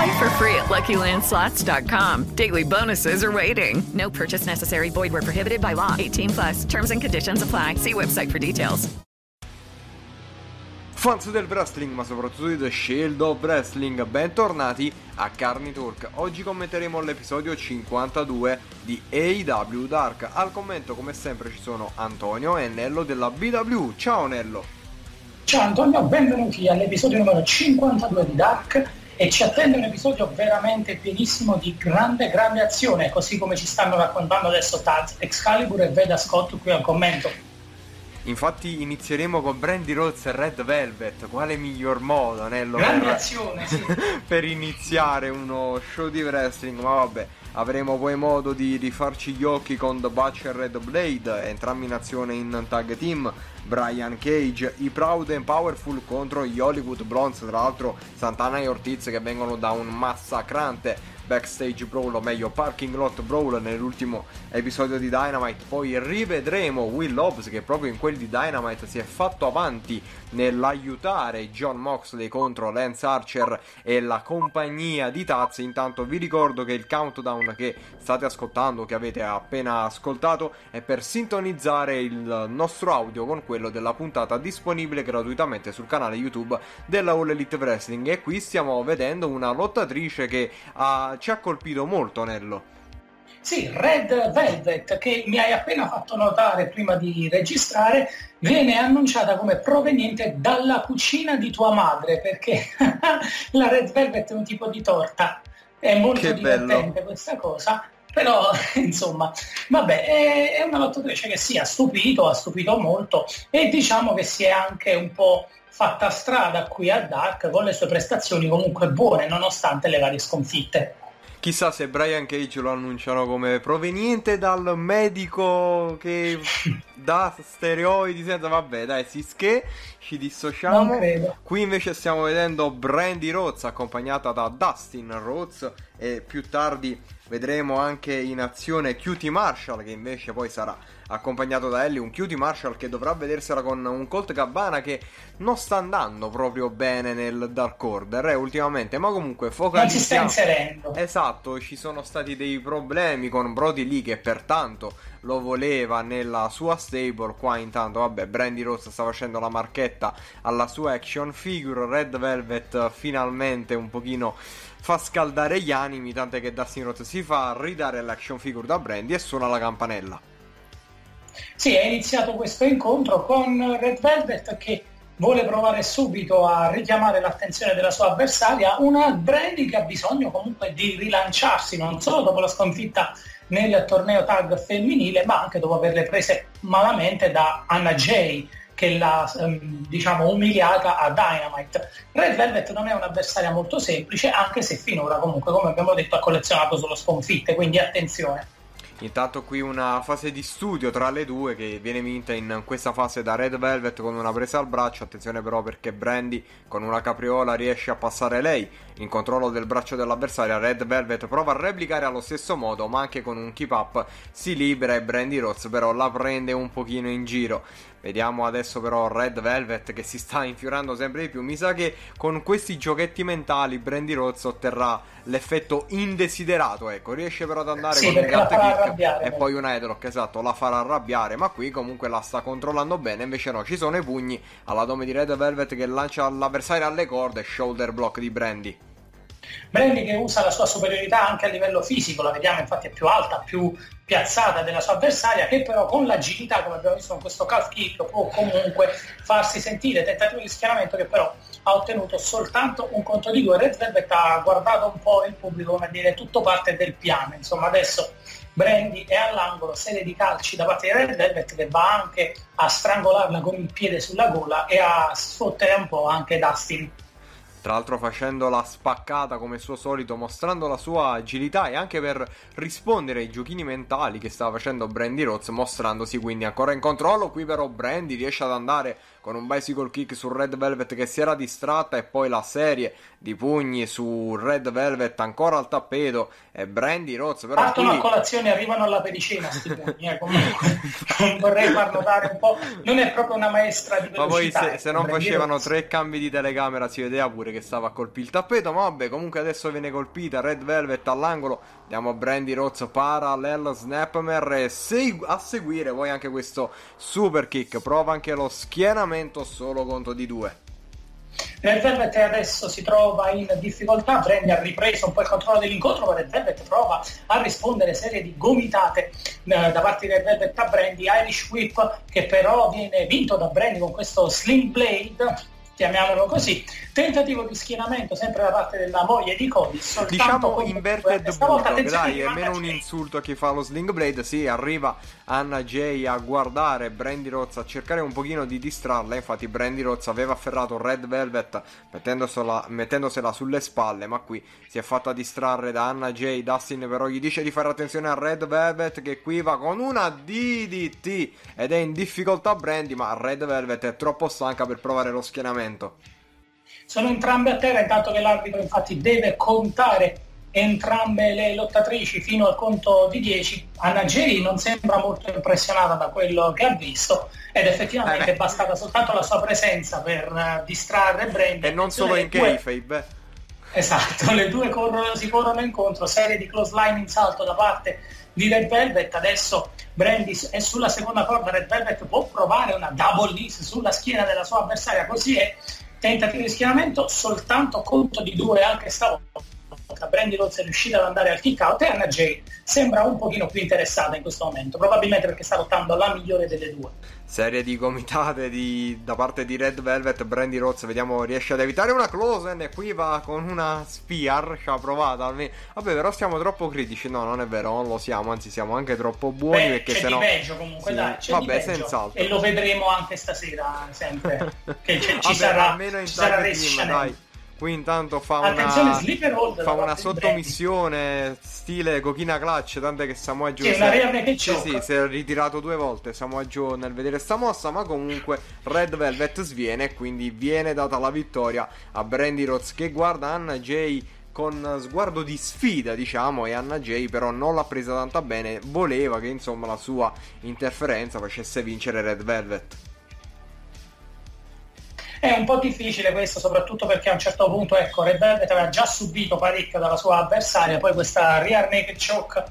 Play for free at LuckyLandSlots.com. Daily bonuses are waiting. No purchase necessary. Void where prohibited by law. 18 plus. Terms and conditions apply. See website for details. Fans del wrestling, ma soprattutto di The Shield of Wrestling, bentornati a Carni Talk. Oggi commenteremo l'episodio 52 di AEW Dark. Al commento, come sempre, ci sono Antonio e Nello della BW. Ciao Nello. Ciao Antonio, benvenuti all'episodio numero 52 di Dark e ci attende un episodio veramente pienissimo di grande, grande azione, così come ci stanno raccontando adesso Taz, Excalibur e Veda Scott qui al commento. Infatti inizieremo con Brandy Rhodes e Red Velvet. Quale miglior modo, Nello? Grande per, azione, sì. per iniziare uno show di wrestling, ma vabbè. Avremo poi modo di rifarci gli occhi con The Butcher e Red Blade, entrambi in azione in tag team. Brian Cage, i Proud and Powerful contro gli Hollywood Blondes, tra l'altro Santana e Ortiz che vengono da un massacrante backstage brawl, o meglio parking lot brawl nell'ultimo episodio di Dynamite. Poi rivedremo Will Hobbs che proprio in quel di Dynamite si è fatto avanti nell'aiutare John Moxley contro Lance Archer e la compagnia di Taz. Intanto vi ricordo che il countdown che state ascoltando, che avete appena ascoltato, è per sintonizzare il nostro audio con quello della puntata disponibile gratuitamente sul canale YouTube della All Elite Wrestling. E qui stiamo vedendo una lottatrice che ha, ci ha colpito molto, Nello. Sì, Red Velvet, che mi hai appena fatto notare prima di registrare, viene annunciata come proveniente dalla cucina di tua madre, perché la Red Velvet è un tipo di torta. È molto Che divertente bello. questa cosa. Però, insomma, vabbè, è, una lottatrice che sì, ha stupito, ha stupito molto e diciamo che si è anche un po' fatta strada qui a Dark con le sue prestazioni comunque buone, nonostante le varie sconfitte. Chissà se Brian Cage lo annunciano come proveniente dal medico che dà steroidi senza vabbè dai si che ci dissociamo. Qui invece stiamo vedendo Brandy Rhodes accompagnata da Dustin Rhodes e più tardi vedremo anche in azione Cutie Marshall che invece poi sarà accompagnato da Ellie un Cutie Marshall che dovrà vedersela con un Colt Cabana che non sta andando proprio bene nel Dark Order eh, ultimamente ma comunque Non si sta focalizziamo inserendo. Esatto, ci sono stati dei problemi con Brody Lee che pertanto lo voleva nella sua stable. Qua intanto, vabbè, Brandy Rose sta facendo la marchetta alla sua action figure. Red Velvet finalmente un pochino fa scaldare gli animi, tant'è che Dustin Rhodes si fa ridare l'action figure da Brandy e suona la campanella. Sì, è iniziato questo incontro con Red Velvet che vuole provare subito a richiamare l'attenzione della sua avversaria, una Brandy che ha bisogno comunque di rilanciarsi, non solo dopo la sconfitta nel torneo tag femminile, ma anche dopo averle prese malamente da Anna Jay che l'ha ehm, diciamo umiliata a Dynamite. Red Velvet non è un'avversaria molto semplice, anche se finora comunque, come abbiamo detto, ha collezionato solo sconfitte, quindi attenzione. Intanto qui una fase di studio tra le due che viene vinta in questa fase da Red Velvet con una presa al braccio, attenzione però perché Brandy con una capriola riesce a passare lei in controllo del braccio dell'avversaria, Red Velvet prova a replicare allo stesso modo ma anche con un keep up si libera e Brandy Rhodes però la prende un pochino in giro. Vediamo adesso però Red Velvet che si sta infiorando sempre di più. Mi sa che con questi giochetti mentali Brandy Rhodes otterrà l'effetto indesiderato. Ecco, riesce però ad andare Sì, con un farà kick e poi un headlock, esatto, la farà arrabbiare. Ma qui comunque la sta controllando bene. Invece no, ci sono i pugni all'adome di Red Velvet che lancia l'avversario alle corde. Shoulder block di Brandy. Brandy che usa la sua superiorità anche a livello fisico, la vediamo infatti è più alta, più piazzata della sua avversaria, che però con l'agilità, come abbiamo visto in questo calf kick, può comunque farsi sentire. Tentativo di schieramento che però ha ottenuto soltanto un conto di due. Red Velvet ha guardato un po' il pubblico, come dire, tutto parte del piano. Insomma, adesso Brandy è all'angolo, serie di calci da parte di Red Velvet che va anche a strangolarla con il piede sulla gola e a sfottere un po' anche Dustin tra l'altro facendo la spaccata come suo solito, mostrando la sua agilità e anche per rispondere ai giochini mentali che stava facendo Brandy Rhodes, mostrandosi quindi ancora in controllo. Qui però Brandy riesce ad andare con un bicycle kick su Red Velvet che si era distratta e poi la serie di pugni su Red Velvet ancora al tappeto e Brandy Rhodes però partono qui... a colazione arrivano alla pericena sti pugni eh, comunque vorrei far notare un po' non è proprio una maestra di velocità ma poi se, se non facevano Rhodes. tre cambi di telecamera si vedeva pure che stava a colpire il tappeto ma vabbè comunque adesso viene colpita Red Velvet all'angolo Diamo Brandy Rhodes parallel snapmare e segu- a seguire poi anche questo super kick. Prova anche lo schienamento solo contro di due. Red Velvet adesso si trova in difficoltà, Brandy ha ripreso un po' il controllo dell'incontro, ma Red Velvet prova a rispondere serie di gomitate eh, da parte di Red Velvet a Brandy, Irish Whip che però viene vinto da Brandy con questo Sling Blade chiamiamolo così, tentativo di schienamento sempre da parte della moglie di Cody. Diciamo inverted bulldog, dai, è meno un insulto a chi fa lo sling blade, sì, arriva Anna Jay a guardare Brandy Rhodes, a cercare un pochino di distrarla, infatti Brandy Rhodes aveva afferrato Red Velvet mettendosela, mettendosela sulle spalle, ma qui si è fatta distrarre da Anna Jay, Dustin però gli dice di fare attenzione a Red Velvet che qui va con una DDT ed è in difficoltà Brandy, ma Red Velvet è troppo stanca per provare lo schienamento. Sono entrambe a terra, intanto che l'arbitro infatti deve contare entrambe le lottatrici fino al conto di 10. Anna Geri non sembra molto impressionata da quello che ha visto ed effettivamente eh è bastata soltanto la sua presenza per uh, distrarre Brenda. E non solo in kayfabe. Esatto, le due corrono, si corrono incontro, serie di close line in salto da parte di Red Velvet, adesso Brandy è sulla seconda corda, Red Velvet può provare una double knees sulla schiena della sua avversaria, così è tentativo di schienamento, soltanto conto di due anche stavolta. Brandy Rhodes è riuscita ad andare al kick out e Anna Jay sembra un pochino più interessata in questo momento, probabilmente perché sta lottando la migliore delle due. Serie di gomitate di, da parte di Red Velvet Brandy Rhodes vediamo riesce ad evitare una close e qui va con una spear ci ha provato almeno vabbè però siamo troppo critici. No non è vero non lo siamo anzi siamo anche troppo buoni Beh, perché c'è sennò di peggio comunque sì. dai c'è vabbè di senz'altro. E lo vedremo anche stasera sempre. Che ci vabbè, sarà almeno in ci sarà team, dai Qui intanto fa Attenzione, una, fa una sottomissione stile Cochina Clutch, tant'è che Samoa Joe si, sì, sì, si è ritirato due volte Samoa Joe nel vedere sta mossa, ma comunque Red Velvet sviene e quindi viene data la vittoria a Brandy Rhodes che guarda Anna Jay con sguardo di sfida, diciamo, e Anna Jay però non l'ha presa tanto bene, voleva che insomma la sua interferenza facesse vincere Red Velvet. È un po' difficile questo, soprattutto perché a un certo punto, ecco, Red Velvet aveva già subito parecchio dalla sua avversaria, poi questa rear naked choke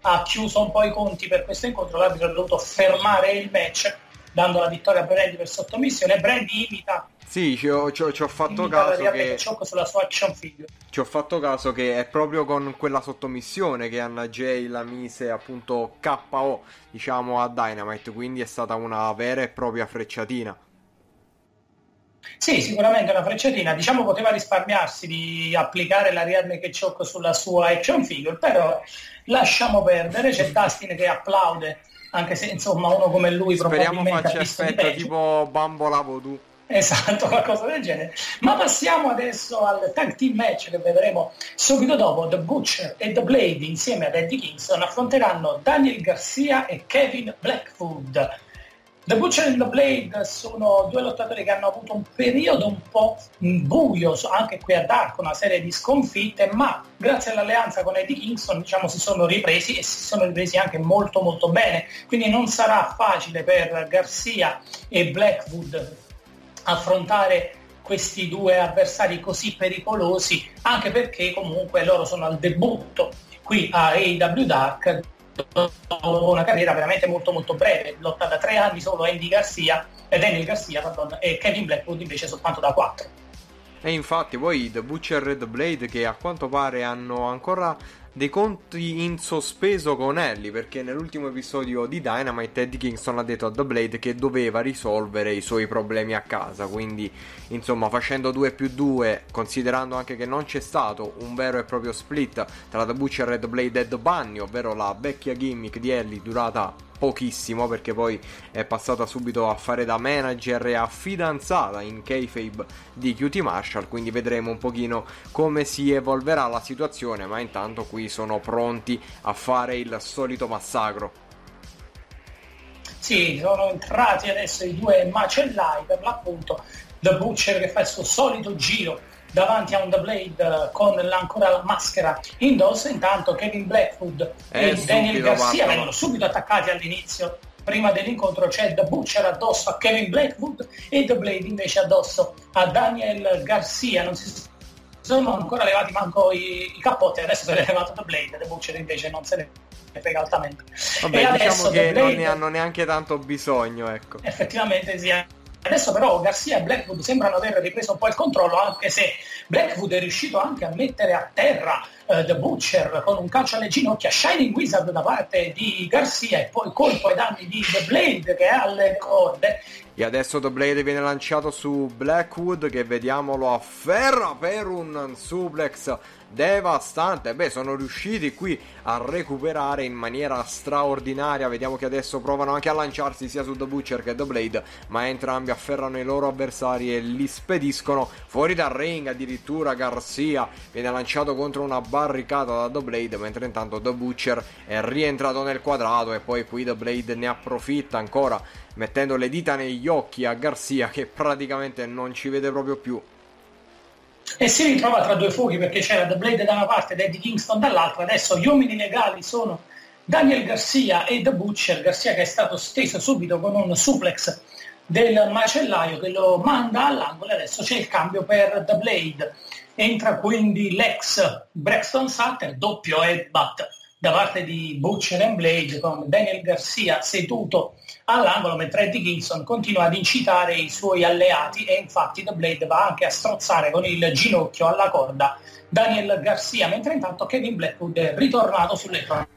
ha chiuso un po' i conti per questo incontro, l'arbitro ha dovuto fermare il match dando la vittoria a Brandy per sottomissione Brandy imita sì, ci ho, ci ho, ci ho fatto caso che sulla sua action figure. Ci ho fatto caso che è proprio con quella sottomissione che Anna Jay la mise appunto KO, diciamo a Dynamite, quindi è stata una vera e propria frecciatina. Sì, sicuramente una frecciatina. Diciamo poteva risparmiarsi di applicare la rear naked choke sulla sua action figure, però lasciamo perdere. C'è Dustin che applaude, anche se insomma uno come lui Speriamo probabilmente faccia effetto tipo Bambola Voodoo. Esatto, qualcosa del genere. Ma passiamo adesso al tag team match che vedremo subito dopo. The Butcher e The Blade insieme ad Eddie Kingston affronteranno Daniel Garcia e Kevin Blackfoot. The Butcher and the Blade sono due lottatori che hanno avuto un periodo un po' buio, anche qui a Dark, una serie di sconfitte, ma grazie all'alleanza con Eddie Kingston diciamo, si sono ripresi e si sono ripresi anche molto molto bene. Quindi non sarà facile per Garcia e Blackwood affrontare questi due avversari così pericolosi, anche perché comunque loro sono al debutto qui a AEW Dark una carriera veramente molto molto breve, lotta da tre anni solo Andy Garcia, eh, Daniel Garcia pardon, e Kevin Blackwood invece soltanto da quattro. E infatti poi The Butcher e The Blade che a quanto pare hanno ancora dei conti in sospeso con Ellie perché nell'ultimo episodio di Dynamite Eddie Kingston ha detto a The Blade che doveva risolvere i suoi problemi a casa. Quindi insomma facendo 2 più 2 considerando anche che non c'è stato un vero e proprio split tra The Butcher e The Blade e The Bunny ovvero la vecchia gimmick di Ellie durata pochissimo perché poi è passata subito a fare da manager e a fidanzata in kayfabe di QT Marshall quindi vedremo un pochino come si evolverà la situazione ma intanto qui sono pronti a fare il solito massacro. Sì, sono entrati adesso i due macellai per l'appunto The Butcher che fa il suo solito giro davanti a un The Blade eh, con ancora la maschera indosso, intanto Kevin Blackwood e, e Daniel Garcia vengono subito attaccati all'inizio. Prima dell'incontro c'è The Butcher addosso a Kevin Blackwood e The Blade invece addosso a Daniel Garcia. Non si sono ancora levati manco i, i cappotti, adesso se l'è levato The Blade, The Butcher invece non se ne frega altamente. Vabbè, e diciamo che Blade, non ne hanno neanche tanto bisogno, ecco. Effettivamente sì, Adesso però Garcia e Blackwood sembrano aver ripreso un po' il controllo, anche se Blackwood è riuscito anche a mettere a terra uh, The Butcher con un calcio alle ginocchia, Shining Wizard da parte di Garcia e poi colpo ai danni di The Blade che è alle corde. E adesso The Blade viene lanciato su Blackwood che vediamo lo afferra per un suplex devastante. Beh, sono riusciti qui a recuperare in maniera straordinaria. Vediamo che adesso provano anche a lanciarsi sia su The Butcher che The Blade, ma entrambi afferrano i loro avversari e li spediscono fuori dal ring. Addirittura Garcia viene lanciato contro una barricata da The Blade, mentre intanto The Butcher è rientrato nel quadrato e poi qui The Blade ne approfitta ancora mettendo le dita negli occhi a Garcia che praticamente non ci vede proprio più e si ritrova tra due fuochi perché c'era The Blade da una parte ed Eddie Kingston dall'altra. Adesso gli uomini legali sono Daniel Garcia e The Butcher. Garcia che è stato steso subito con un suplex del macellaio che lo manda all'angolo e adesso c'è il cambio per The Blade. Entra quindi l'ex Braxton Sutter, doppio headbutt da parte di Butcher and Blade con Daniel Garcia seduto all'angolo mentre Eddie Gilson continua ad incitare i suoi alleati e infatti The Blade va anche a strozzare con il ginocchio alla corda Daniel Garcia mentre intanto Kevin Blackwood è ritornato sulle cronache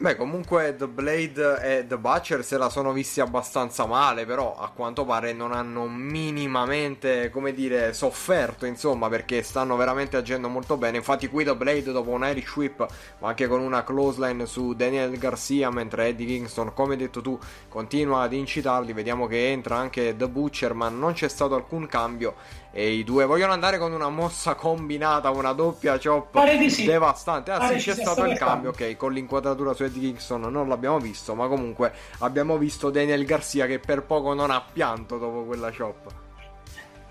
Beh, comunque The Blade e The Butcher se la sono visti abbastanza male, però a quanto pare non hanno minimamente, come dire, sofferto, insomma, perché stanno veramente agendo molto bene. Infatti qui The Blade dopo un Irish Whip, ma anche con una close line su Daniel Garcia, mentre Eddie Kingston, come detto tu, continua ad incitarli. Vediamo che entra anche The Butcher, ma non c'è stato alcun cambio e i due vogliono andare con una mossa combinata, una doppia chop sì. devastante. Ah Pare sì, c'è stato il cambio, ok, con l'inquadratura su Eddie Kingston non l'abbiamo visto, ma comunque abbiamo visto Daniel Garcia che per poco non ha pianto dopo quella chop.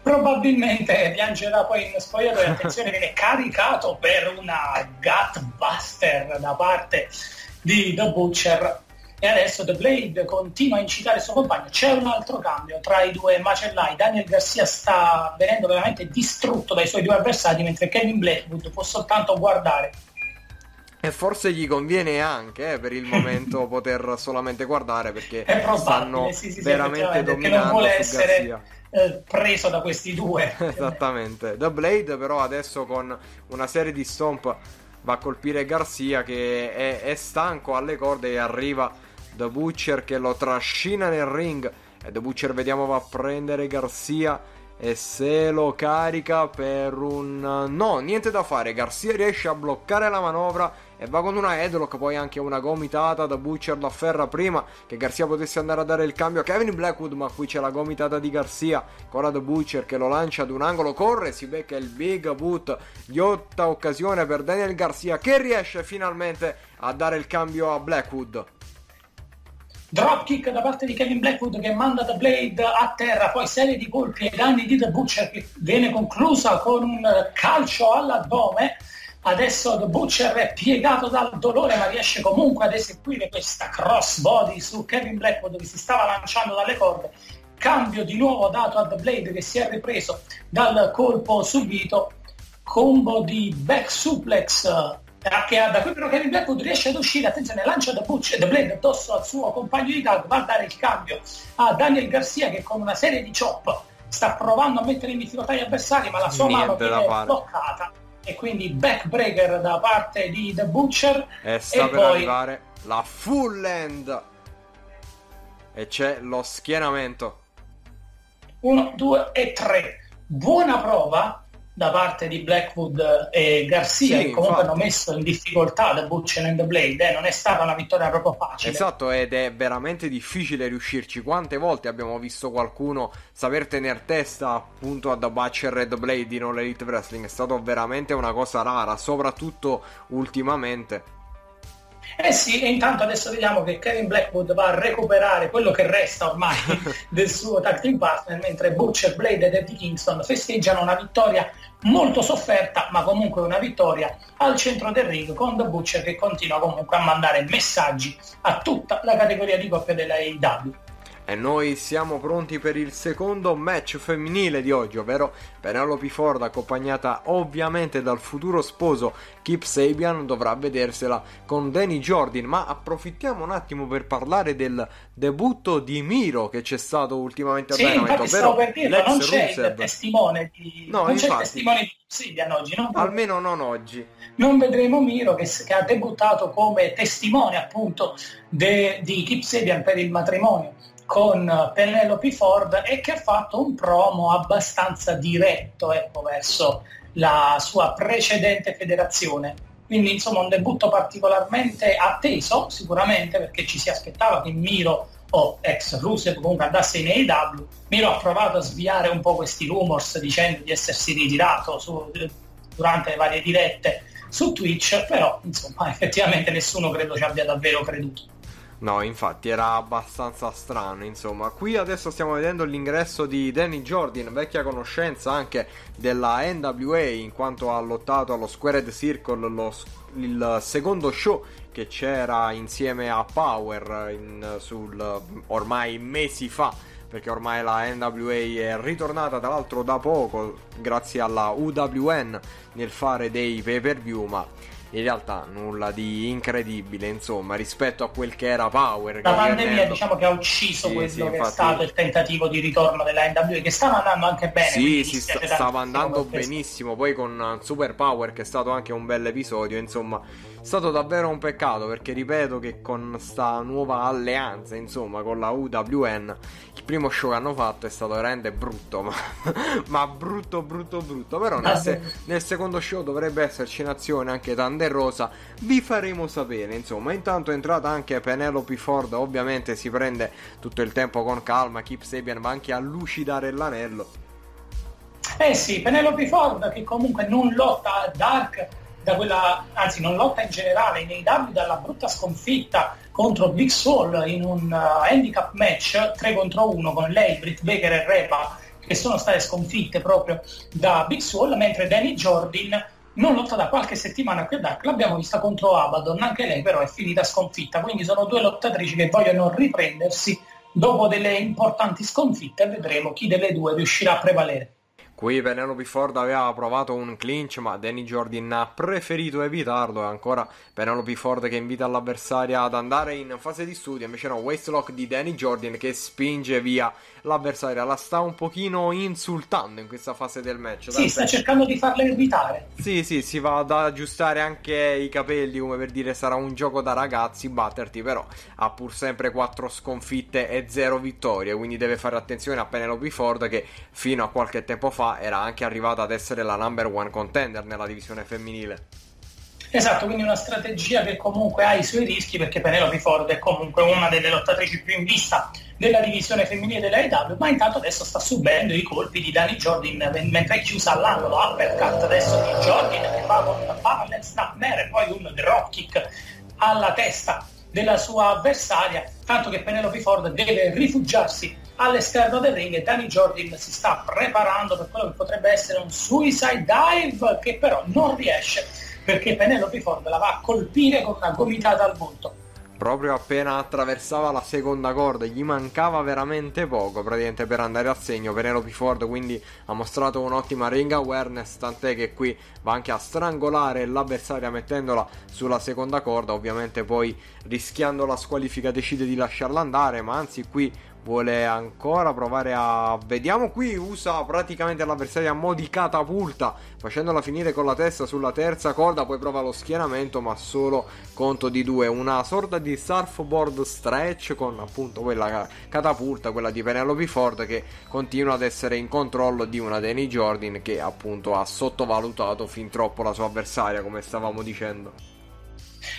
Probabilmente piangerà poi in spogliatoio e attenzione viene caricato per una Gutbuster da parte di The Butcher e adesso The Blade continua a incitare il suo compagno. C'è un altro cambio tra i due macellai. Daniel Garcia sta venendo veramente distrutto dai suoi due avversari, mentre Kevin Blackwood può soltanto guardare. E forse gli conviene anche eh, per il momento poter solamente guardare perché stanno sì, sì, veramente dominando non vuole essere eh, preso da questi due. Esattamente. The Blade però adesso con una serie di stomp va a colpire Garcia che è, è stanco alle corde e arriva The Butcher che lo trascina nel ring. E The Butcher vediamo va a prendere Garcia e se lo carica per un... No, niente da fare, Garcia riesce a bloccare la manovra e va con una headlock, poi anche una gomitata. Da Butcher lo afferra prima che Garcia potesse andare a dare il cambio a Kevin Blackwood, ma qui c'è la gomitata di Garcia, ancora The Butcher che lo lancia ad un angolo, corre, si becca il big boot, ghiotta occasione per Daniel Garcia che riesce finalmente a dare il cambio a Blackwood. Dropkick da parte di Kevin Blackwood che manda The Blade a terra, poi serie di colpi ai danni di The Butcher che viene conclusa con un calcio all'addome. Adesso The Butcher è piegato dal dolore ma riesce comunque ad eseguire questa crossbody su Kevin Blackwood che si stava lanciando dalle corde. Cambio di nuovo dato a The Blade che si è ripreso dal colpo subito. Combo di back suplex che ha, da cui però Kevin Blackwood riesce ad uscire, attenzione, lancia da Butch The Blade addosso al suo compagno di tag, va a dare il cambio a Daniel Garcia che con una serie di chop sta provando a mettere in difficoltà gli avversari, ma la sua Niente mano viene bloccata. E quindi backbreaker da parte di The Butcher. E sta e per poi... arrivare la full end. E c'è lo schienamento. 1, 2 e 3 buona prova da parte di Blackwood e Garcia sì, che comunque infatti. hanno messo in difficoltà The Butcher and the Blade eh? non è stata una vittoria proprio facile esatto ed è veramente difficile riuscirci quante volte abbiamo visto qualcuno saper tenere testa appunto a The Butcher and the Blade in All Elite Wrestling è stato veramente una cosa rara soprattutto ultimamente eh sì, e intanto adesso vediamo che Kevin Blackwood va a recuperare quello che resta ormai del suo tag team partner, mentre Butcher, Blade ed Eddie Kingston festeggiano una vittoria molto sofferta, ma comunque una vittoria al centro del ring con The Butcher che continua comunque a mandare messaggi a tutta la categoria di coppia della AEW. E noi siamo pronti per il secondo match femminile di oggi, ovvero Penelope Ford accompagnata ovviamente dal futuro sposo Kip Sabian dovrà vedersela con Danny Jordan, ma approfittiamo un attimo per parlare del debutto di Miro che c'è stato ultimamente a sì, Dynamite, ovvero per dirlo, non c'è il testimone di no, non infatti, c'è il testimone di Sabian oggi, no? Almeno non oggi. Non vedremo Miro che, che ha debuttato come testimone appunto de, di Kip Sabian per il matrimonio con Penelope Ford e che ha fatto un promo abbastanza diretto ecco, verso la sua precedente federazione. Quindi insomma un debutto particolarmente atteso sicuramente perché ci si aspettava che Miro o ex Rusev comunque andasse in AEW. Miro ha provato a sviare un po' questi rumors dicendo di essersi ritirato su, durante le varie dirette su Twitch, però insomma effettivamente nessuno credo ci abbia davvero creduto. No, infatti era abbastanza strano, insomma. Qui adesso stiamo vedendo l'ingresso di Danny Jordan, vecchia conoscenza anche della NWA, in quanto ha lottato allo Squared Circle, lo, il secondo show che c'era insieme a Power in, sul, ormai mesi fa perché ormai la NWA è ritornata tra l'altro da poco grazie alla UWN nel fare dei pay per view ma in realtà nulla di incredibile, insomma, rispetto a quel che era Power. La pandemia diciamo che ha ucciso sì, quello sì, che infatti... è stato il tentativo di ritorno della NWA, che stava andando anche bene. Sì, sì, sta, stava andando benissimo, poi con Super Power che è stato anche un bel episodio, insomma, stato davvero un peccato perché ripeto che con sta nuova alleanza, insomma, con la UWN, il primo show che hanno fatto è stato veramente brutto, ma, ma brutto, brutto, brutto. Però nel, se- nel secondo show dovrebbe esserci in azione anche Thunder Rosa, vi faremo sapere. Insomma, intanto è entrata anche Penelope Ford, ovviamente si prende tutto il tempo con calma, Keep Sabian va anche a lucidare l'anello. Eh sì, Penelope Ford che comunque non lotta a Dark da quella, anzi non lotta in generale nei AEW dalla brutta sconfitta contro Big Soul in un uh, handicap match 3 contro 1 con lei, Britt Baker e Repa che sono state sconfitte proprio da Big Soul mentre Danny Jordan non lotta da qualche settimana qui a Dark, l'abbiamo vista contro Abaddon, anche lei però è finita sconfitta, quindi sono due lottatrici che vogliono riprendersi dopo delle importanti sconfitte e vedremo chi delle due riuscirà a prevalere. Qui Penelope Ford aveva provato un clinch, ma Danny Jordan ha preferito evitarlo. E ancora Penelope Ford che invita l'avversaria ad andare in fase di studio. Invece no, waistlock di Danny Jordan che spinge via l'avversaria. La sta un pochino insultando in questa fase del match. Sì, sta cercando di farla evitare. Sì, sì, si va ad aggiustare anche i capelli, come per dire sarà un gioco da ragazzi batterti, però ha pur sempre 4 sconfitte e 0 vittorie. Quindi deve fare attenzione a Penelope Ford che fino a qualche tempo fa era anche arrivata ad essere la number one contender nella divisione femminile. Esatto, quindi una strategia che comunque ha i suoi rischi perché Penelope Ford è comunque una delle lottatrici più in vista della divisione femminile della EW, ma intanto adesso sta subendo i colpi di Danny Jordan mentre è chiusa all'angolo, uppercut adesso di Jordan che fa con Parallel Snapmare e poi un drop kick alla testa della sua avversaria, tanto che Penelope Ford deve rifugiarsi all'esterno del ring e Danny Jordan si sta preparando per quello che potrebbe essere un suicide dive che però non riesce perché Penelope Ford la va a colpire con una gomitata al volto proprio appena attraversava la seconda corda, gli mancava veramente poco praticamente per andare al segno. Penelope Ford quindi ha mostrato un'ottima ring awareness, tant'è che qui va anche a strangolare l'avversaria mettendola sulla seconda corda, ovviamente poi rischiando la squalifica decide di lasciarla andare, ma anzi qui vuole ancora provare a... Vediamo qui, usa praticamente l'avversario a mo' di catapulta, facendola finire con la testa sulla terza corda, poi prova lo schienamento, ma solo conto di due. Una sorta di surfboard stretch con appunto quella catapulta, quella di Penelope Ford, che continua ad essere in controllo di una Danny Jordan che appunto ha sottovalutato fin troppo la sua avversaria, come stavamo dicendo.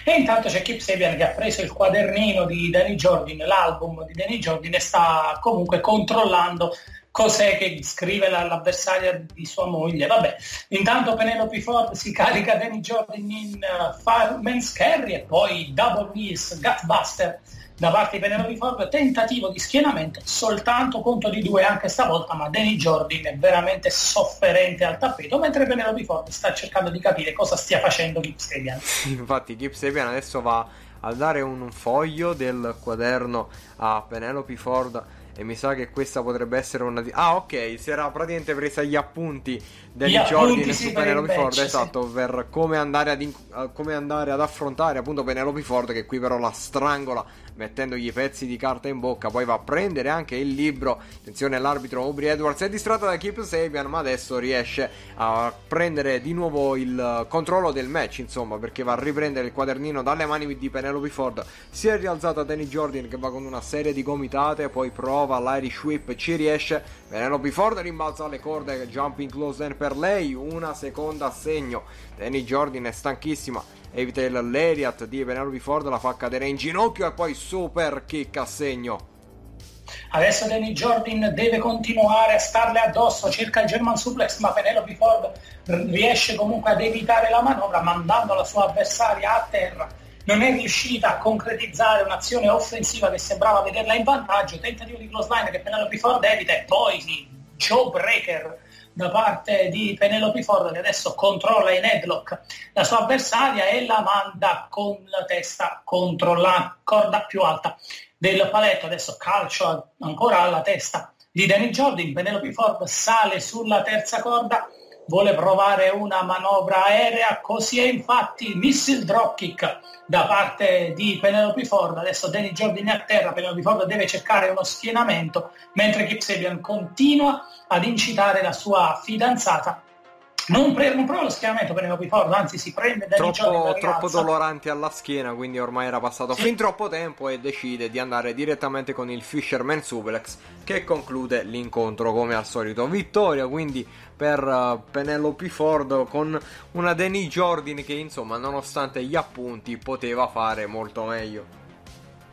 E intanto c'è Kip Sabian che ha preso il quadernino di Danny Jordan, l'album di Danny Jordan e sta comunque controllando cos'è che scrive l'avversaria di sua moglie. Vabbè, intanto Penelope Ford si carica Danny Jordan in uh, Fireman's Carry e poi Double Knees, Gutbuster da parte di Penelope Ford, tentativo di schienamento, soltanto conto di due anche stavolta, ma Danny Jordan è veramente sofferente al tappeto, mentre Penelope Ford sta cercando di capire cosa stia facendo Kip Sabian. Infatti Kip Sabian adesso va a dare un foglio del quaderno a Penelope Ford e mi sa che questa potrebbe essere una di... Ah ok, si era praticamente presa gli appunti Danny Jordan su Penelope Ford, match, esatto, sì. per come andare, ad in... come andare ad affrontare appunto Penelope Ford che qui però la strangola mettendogli i pezzi di carta in bocca, poi va a prendere anche il libro. Attenzione all'arbitro Aubrey Edwards, è distratto da Keep Sabian, ma adesso riesce a prendere di nuovo il controllo del match, insomma, perché va a riprendere il quadernino dalle mani di Penelope Ford. Si è rialzata Danny Jordan che va con una serie di gomitate, poi prova l'Irish Whip, ci riesce. Penelope Ford rimbalza alle corde, jumping close end per lei, una seconda assegno. Danny Jordan è stanchissima evita Lariat di Penelope Ford, la fa cadere in ginocchio e poi super kick a segno. Adesso Danny Jordan deve continuare a starle addosso, cerca il German suplex, ma Penelope Ford riesce comunque ad evitare la manovra mandando la sua avversaria a terra. Non è riuscita a concretizzare un'azione offensiva che sembrava vederla in vantaggio, tentativo di close line che Penelope Ford evita e poi sì, Joe Breaker da parte di Penelope Ford che adesso controlla in headlock la sua avversaria e la manda con la testa contro la corda più alta del paletto. Adesso calcio ancora alla testa di Danny Jordan. Penelope Ford sale sulla terza corda, vuole provare una manovra aerea, così è infatti missile dropkick da parte di Penelope Ford. Adesso Danny Jordan è a terra, Penelope Ford deve cercare uno schienamento, mentre Kip Sabian continua ad incitare la sua fidanzata non, pre- non, prova lo schienamento Penelope Ford, anzi si prende da troppo, troppo dolorante alla schiena, quindi ormai era passato sì. fin troppo tempo e decide di andare direttamente con il Fisherman Suplex che conclude l'incontro come al solito. Vittoria quindi per uh, Penelope Ford con una Danny Jordan che insomma nonostante gli appunti poteva fare molto meglio.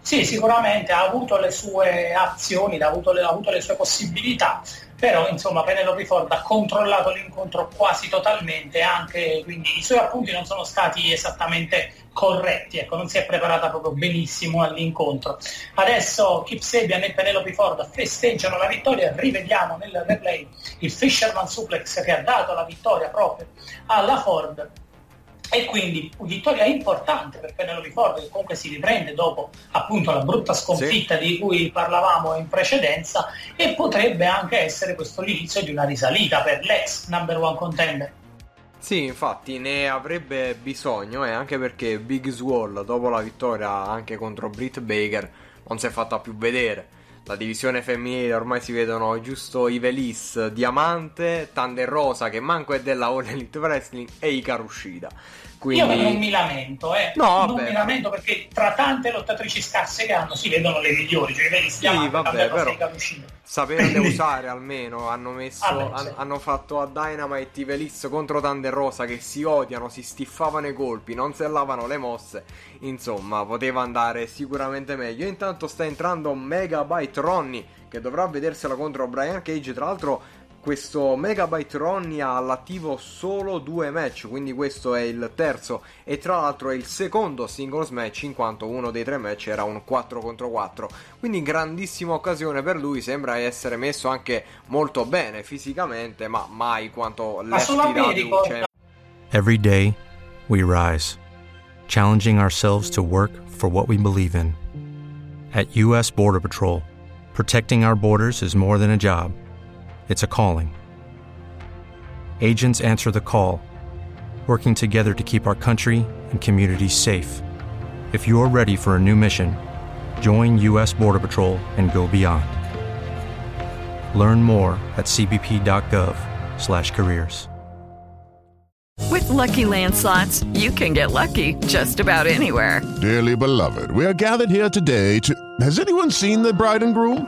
Sì, sicuramente ha avuto le sue azioni, ha avuto le, ha avuto le sue possibilità, però insomma Penelope Ford ha controllato l'incontro quasi totalmente, anche quindi i suoi appunti non sono stati esattamente corretti, ecco, non si è preparata proprio benissimo all'incontro. Adesso Kip Sabian e Penelope Ford festeggiano la vittoria, rivediamo nel replay il Fisherman Suplex che ha dato la vittoria proprio alla Ford e quindi vittoria importante per Penelope Ford che comunque si riprende dopo appunto la brutta sconfitta sì. di cui parlavamo in precedenza e potrebbe anche essere questo l'inizio di una risalita per l'ex number one contender. Sì, infatti ne avrebbe bisogno e anche perché Big Swall dopo la vittoria anche contro Britt Baker non si è fatta più vedere. La divisione femminile ormai si vedono giusto Ivelis, Diamante, Thunder Rosa che manco è della All Elite Wrestling e Ikaru Ushida. Quindi... Io non mi lamento, eh. no, non mi lamento perché tra tante lottatrici scarse che hanno si vedono le migliori, cioè vedi sì, vabbè, però saperle usare almeno hanno messo ah, han, hanno fatto a Dynamite Ivelis contro Thunder Rosa che si odiano, si stiffavano i colpi, non sellavano le mosse. Insomma, poteva andare sicuramente meglio. Intanto sta entrando Megabyte Ronnie che dovrà vedersela contro Brian Cage, tra l'altro questo Megabyte Ronnie ha all'attivo solo due match, quindi questo è il terzo e tra l'altro è il secondo singles match in quanto uno dei tre match era un 4 contro 4. Quindi grandissima occasione per lui, sembra essere messo anche molto bene fisicamente, ma mai quanto Lefty Radu. Every day we rise, challenging ourselves to work for what we believe in. At US Border Patrol, protecting our borders is more than a job. It's a calling. Agents answer the call, working together to keep our country and communities safe. If you're ready for a new mission, join U.S. Border Patrol and go beyond. Learn more at cbp.gov/careers. With Lucky Land slots, you can get lucky just about anywhere. Dearly beloved, we are gathered here today to. Has anyone seen the bride and groom?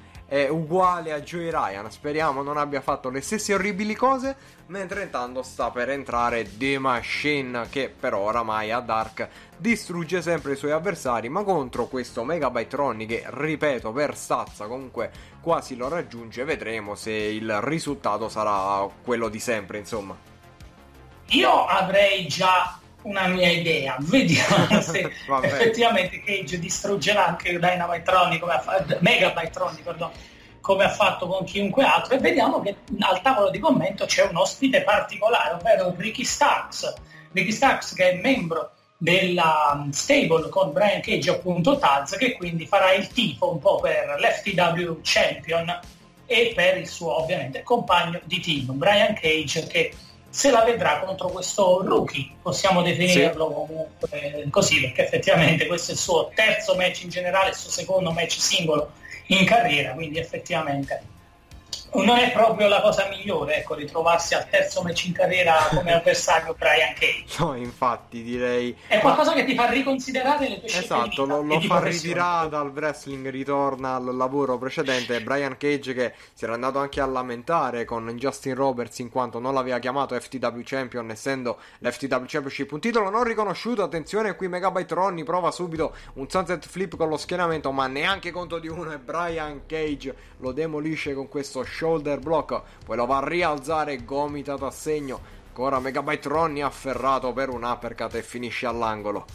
è uguale a Joey Ryan. Speriamo non abbia fatto le stesse orribili cose. Mentre intanto sta per entrare The Machine, che però oramai a Dark distrugge sempre i suoi avversari. Ma contro questo Megabyte Ronnie, che ripeto per stazza comunque quasi lo raggiunge, vedremo se il risultato sarà quello di sempre. Insomma, Io avrei già una mia idea, vediamo se effettivamente Cage distruggerà anche Dynamite come ha fatto, Megabyte perdono, come ha fatto con chiunque altro. E vediamo che al tavolo di commento c'è un ospite particolare, ovvero Ricky Starks. Ricky Starks che è membro della um, stable con Brian Cage appunto Taz che quindi farà il tifo un po' per l'FTW Champion e per il suo ovviamente compagno di team Brian Cage che se la vedrà contro questo rookie possiamo definirlo comunque così perché effettivamente questo è il suo terzo match in generale il suo secondo match singolo in carriera quindi effettivamente non è proprio la cosa migliore ecco ritrovarsi al terzo match in carriera come avversario Brian Cage no, infatti direi. è qualcosa che ti fa riconsiderare le tue scelte Esatto, lo, lo fa ritirare dal wrestling, ritorna al lavoro precedente. Brian Cage che si era andato anche a lamentare con Justin Roberts in quanto non l'aveva chiamato FTW Champion, essendo l'FTW Championship un titolo non riconosciuto. Attenzione, qui Megabyte Ronnie prova subito un sunset flip con lo schienamento, ma neanche conto di uno. E Brian Cage lo demolisce con questo shoulder block, poi lo va a rialzare gomitato a segno. Ancora Megabyte Ronnie afferrato per un uppercut e finisce all'angolo.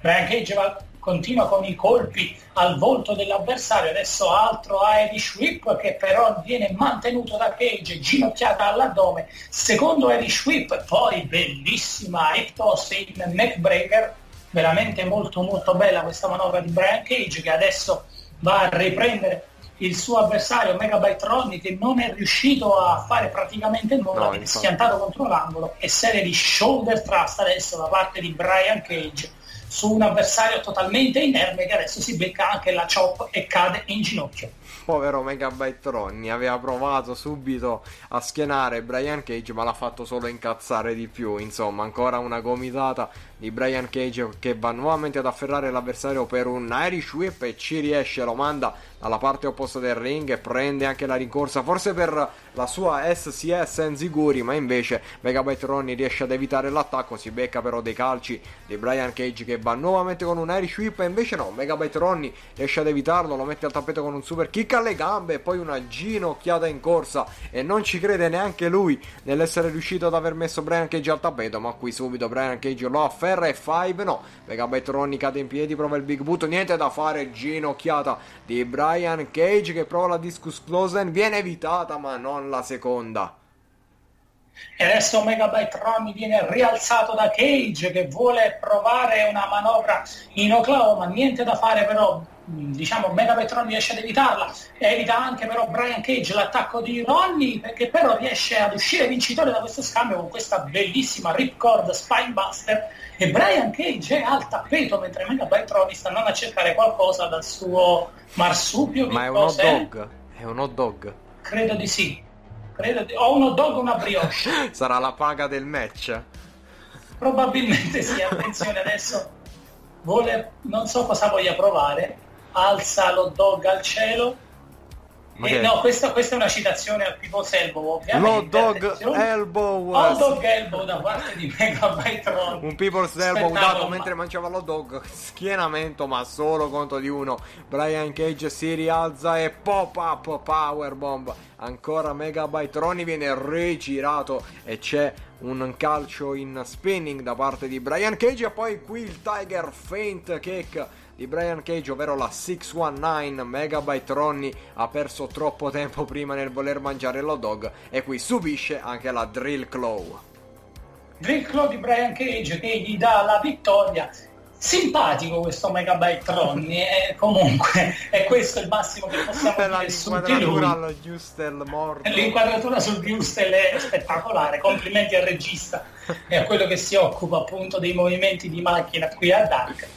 Brian Cage va- continua con i colpi al volto dell'avversario, adesso altro Irish Whip che però viene mantenuto da Cage, ginocchiata all'addome, secondo Irish Whip, poi bellissima hip toss in neckbreaker, veramente molto molto bella questa manovra di Brian Cage che adesso va a riprendere il suo avversario Megabyte Ronnie che non è riuscito a fare praticamente nulla, No, infatti. schiantato contro l'angolo e serie di shoulder thrust adesso da parte di Brian Cage su un avversario totalmente inerme che adesso si becca anche la chop e cade in ginocchio. Povero Megabyte Ronnie aveva provato subito a schienare Brian Cage, ma l'ha fatto solo incazzare di più. Insomma, ancora una gomitata di Brian Cage che va nuovamente ad afferrare l'avversario per un Irish Whip e ci riesce, lo manda dalla parte opposta del ring e prende anche la rincorsa, forse per la sua SCS Enziguri, ma invece Megabyte Ronnie riesce ad evitare l'attacco, si becca però dei calci di Brian Cage che va nuovamente con un Irish Whip e invece no, Megabyte Ronnie riesce ad evitarlo, lo mette al tappeto con un super kick alle gambe e poi una ginocchiata in corsa e non ci crede neanche lui nell'essere riuscito ad aver messo Brian Cage al tappeto, ma qui subito Brian Cage lo afferra e 5 no, Megabyte Ronnie cade in piedi, prova il big boot, niente da fare, ginocchiata di Brian Cage che prova la discus closen, viene evitata ma non la seconda. E adesso Megabyte Ronnie viene rialzato da Cage che vuole provare una manovra in Oklahoma, niente da fare però diciamo Megabyte Ronnie riesce ad evitarla. Evita anche però Brian Cage l'attacco di Ronnie perché però riesce ad uscire vincitore da questo scambio con questa bellissima ripcord spinebuster. E Brian Cage è al tappeto mentre Megabyte Ronnie sta andando a cercare qualcosa dal suo marsupio Ma è un hot dog, è un hot dog. credo di sì di... o un hot dog o una brioche Sarà la paga del match. Probabilmente sì, attenzione adesso vuole, non so cosa voglia provare, alza lo dog al cielo. E che- no, questa, questa è una citazione al People's Elbow, ovviamente. Lo dog elbow. Hot dog elbow da parte di Megabyte Ronnie. Un people's elbow dato ma- mentre mangiava l'hot dog. Schienamento, ma solo contro di uno. Brian Cage si rialza e pop up powerbomb. Ancora Megabyte Ronnie viene rigirato e c'è un calcio in spinning da parte di Brian Cage. E poi qui il Tiger Feint Kick di Brian Cage, ovvero la 619 Megabyte Ronnie ha perso troppo tempo prima nel voler mangiare l'hot dog e qui subisce anche la Drill Claw. dribblo di Brian Cage che gli dà la vittoria. Simpatico questo Megabyte Tron e comunque è questo il massimo che possiamo dire su di lui. l'inquadratura sul Giustel è spettacolare complimenti al regista e a quello che si occupa appunto dei movimenti di macchina qui a Dark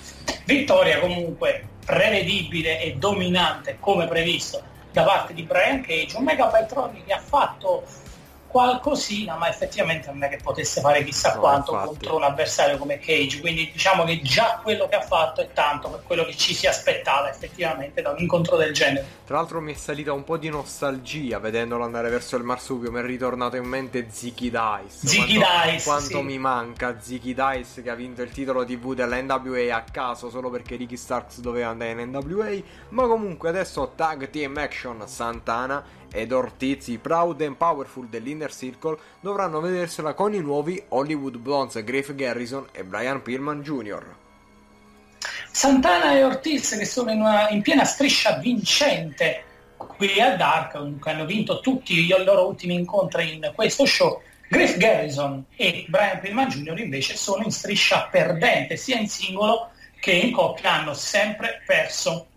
vittoria comunque prevedibile e dominante come previsto da parte di Brian Cage un Megabyte Tron che ha fatto qualcosina, ma effettivamente non è che potesse fare chissà no, quanto infatti. contro un avversario come Cage, quindi diciamo che già quello che ha fatto è tanto per quello che ci si aspettava effettivamente da un incontro del genere. Tra l'altro mi è salita un po' di nostalgia vedendolo andare verso il marsupio, mi è ritornato in mente Ziki Dice. Ziki Dice! Quanto sì. mi manca Ziki Dice che ha vinto il titolo TV della NWA a caso solo perché Ricky Starks doveva andare in NWA, ma comunque adesso Tag Team Action Santana ed Ortiz, i proud and powerful dell'Inner Circle, dovranno vedersela con i nuovi Hollywood Blondes Griff Garrison e Brian Pillman Jr. Santana e Ortiz che sono in, una, in piena striscia vincente qui a Dark, hanno vinto tutti i loro ultimi incontri in questo show. Griff Garrison e Brian Pillman Jr. invece sono in striscia perdente, sia in singolo che in coppia hanno sempre perso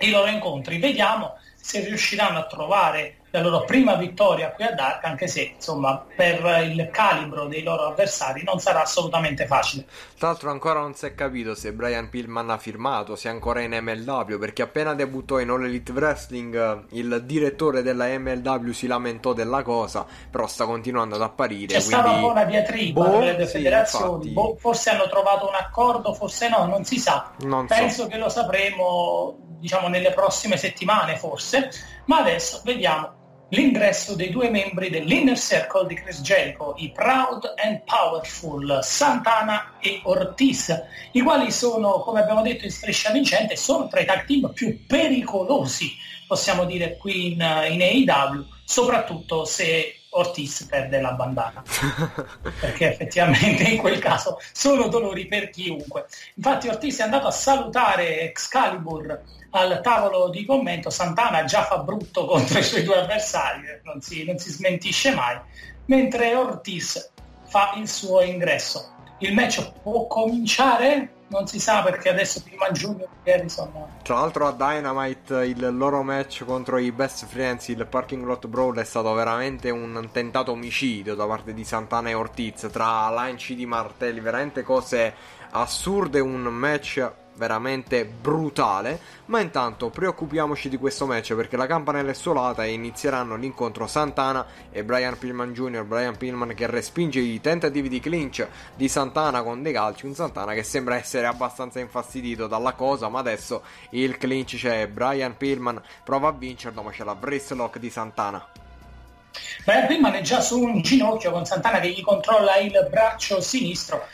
i loro incontri. Vediamo se riusciranno a trovare la loro prima vittoria qui a Dark, anche se insomma per il calibro dei loro avversari non sarà assolutamente facile. Tra l'altro ancora non si è capito se Brian Pillman ha firmato, se è ancora in MLW, perché appena debuttò in All Elite Wrestling il direttore della MLW si lamentò della cosa, però sta continuando ad apparire. C'è quindi... stata un po' una diatriba boh, le sì, federazioni, boh, forse hanno trovato un accordo, forse no, non si sa. Non Penso so. che lo sapremo diciamo nelle prossime settimane forse, ma adesso vediamo l'ingresso dei due membri dell'Inner Circle di Chris Jericho, i Proud and Powerful, Santana e Ortiz, i quali sono, come abbiamo detto in striscia vincente, sono tra i tag team più pericolosi, possiamo dire qui in, in AEW, soprattutto se Ortiz perde la bandana. Perché effettivamente in quel caso sono dolori per chiunque. Infatti Ortiz è andato a salutare Excalibur al tavolo di commento. Santana già fa brutto contro i suoi due avversari non si, non si smentisce mai mentre Ortiz fa il suo ingresso. Il match può cominciare non si sa perché adesso prima Junior e Harrison tra l'altro a Dynamite il loro match contro i Best Friends il Parking Lot Brawl è stato veramente un tentato omicidio da parte di Santana e Ortiz tra lanci di martelli veramente cose assurde un match veramente brutale. Ma intanto preoccupiamoci di questo match perché la campanella è suolata e inizieranno l'incontro Santana e Brian Pillman Jr. Brian Pillman che respinge i tentativi di clinch di Santana con dei calci. Un Santana che sembra essere abbastanza infastidito dalla cosa, ma adesso il clinch c'è. Brian Pillman prova a vincerlo, ma c'è la wrist lock di Santana. Brian Pillman è già su un ginocchio con Santana che gli controlla il braccio sinistro,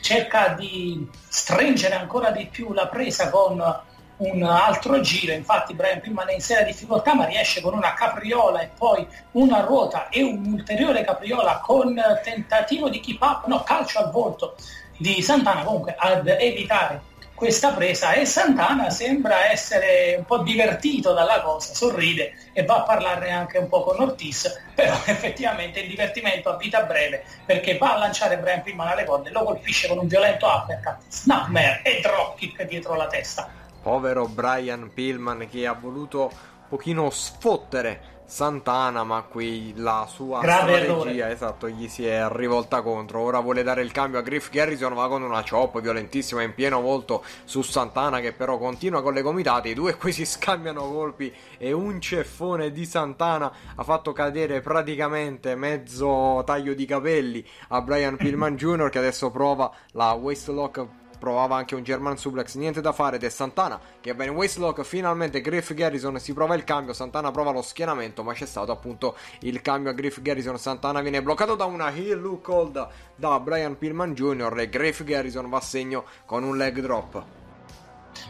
cerca di stringere ancora di più la presa con un altro giro, infatti Brian Pillman è in seria difficoltà ma riesce con una capriola e poi una ruota e un'ulteriore capriola con tentativo di keep up, no calcio al volto di Santana. Comunque ad evitare questa presa e Santana sembra essere un po' divertito dalla cosa, sorride e va a parlarne anche un po' con Ortiz, però effettivamente il divertimento a vita breve perché va a lanciare Brian Pillman alle corde, lo colpisce con un violento uppercut, snapmare e dropkick dietro la testa. Povero Brian Pillman che ha voluto pochino sfottere Santana, ma qui la sua Grave strategia errore. esatto, gli si è rivolta contro. Ora vuole dare il cambio a Griff Garrison, va con una chop violentissima in pieno volto su Santana che però continua con le gomitate. I due qui si scambiano colpi e un ceffone di Santana ha fatto cadere praticamente mezzo taglio di capelli a Brian Pillman Jr. che adesso prova la waistlock provava anche un German suplex, niente da fare ed è Santana che va in waistlock, finalmente Griff Garrison si prova il cambio, Santana prova lo schienamento, ma c'è stato appunto il cambio a Griff Garrison, Santana viene bloccato da una heel look hold da Brian Pillman Jr. e Griff Garrison va a segno con un leg drop.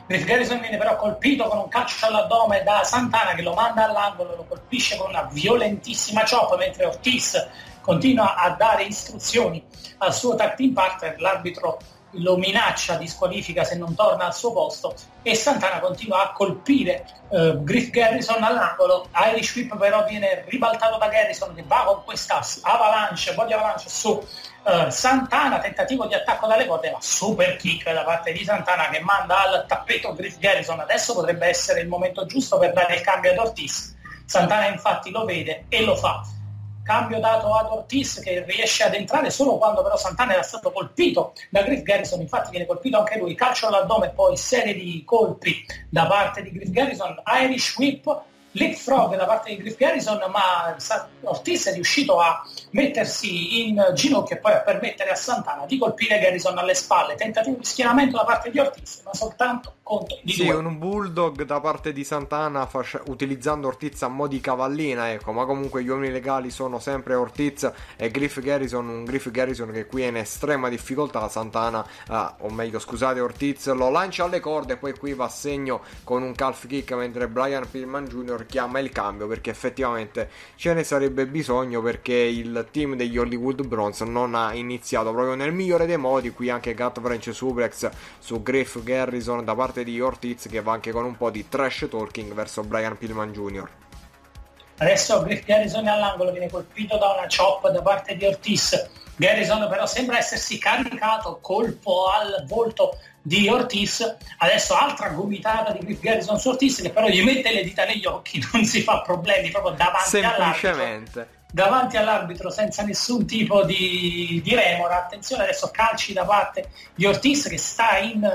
Griff Garrison viene però colpito con un calcio all'addome da Santana che lo manda all'angolo, lo colpisce con una violentissima chop mentre Ortiz continua a dare istruzioni al suo tag team partner, l'arbitro lo minaccia di squalifica se non torna al suo posto e Santana continua a colpire uh, Griff Garrison all'angolo. Irish Whip però viene ribaltato da Garrison che va con questa avalanche, body avalanche su uh, Santana, tentativo di attacco dalle corde, ma super kick da parte di Santana che manda al tappeto Griff Garrison. Adesso potrebbe essere il momento giusto per dare il cambio ad Ortiz. Santana infatti lo vede e lo fa cambio dato ad Ortiz che riesce ad entrare solo quando però Santana era stato colpito da Griff Garrison, infatti viene colpito anche lui, calcio all'addome e poi serie di colpi da parte di Griff Garrison, Irish Whip leapfrog da parte di Griff Garrison, ma Ortiz è riuscito a mettersi in ginocchio e poi a permettere a Santana di colpire Garrison alle spalle. Tentativo di schieramento da parte di Ortiz, ma soltanto contro di sì, due. un bulldog da parte di Santana fascia- utilizzando Ortiz a mo' di cavallina, ecco, ma comunque gli uomini legali sono sempre Ortiz e Griff Garrison, un Griff Garrison che qui è in estrema difficoltà, Santana, ah, o meglio scusate Ortiz, lo lancia alle corde e poi qui va a segno con un calf kick mentre Brian Pillman Jr chiama il cambio perché effettivamente ce ne sarebbe bisogno perché il team degli Hollywood Bronze non ha iniziato proprio nel migliore dei modi qui anche Gut French Suplex su Griff Garrison da parte di Ortiz che va anche con un po' di trash talking verso Brian Pillman Jr. Adesso Griff Garrison all'angolo, viene colpito da una chop da parte di Ortiz. Garrison però sembra essersi caricato, colpo al volto di Ortiz, adesso altra gomitata di Griff Garrison su Ortiz che però gli mette le dita negli occhi, non si fa problemi proprio davanti all'arbitro. Davanti all'arbitro senza nessun tipo di, di remora, attenzione adesso calci da parte di Ortiz che sta in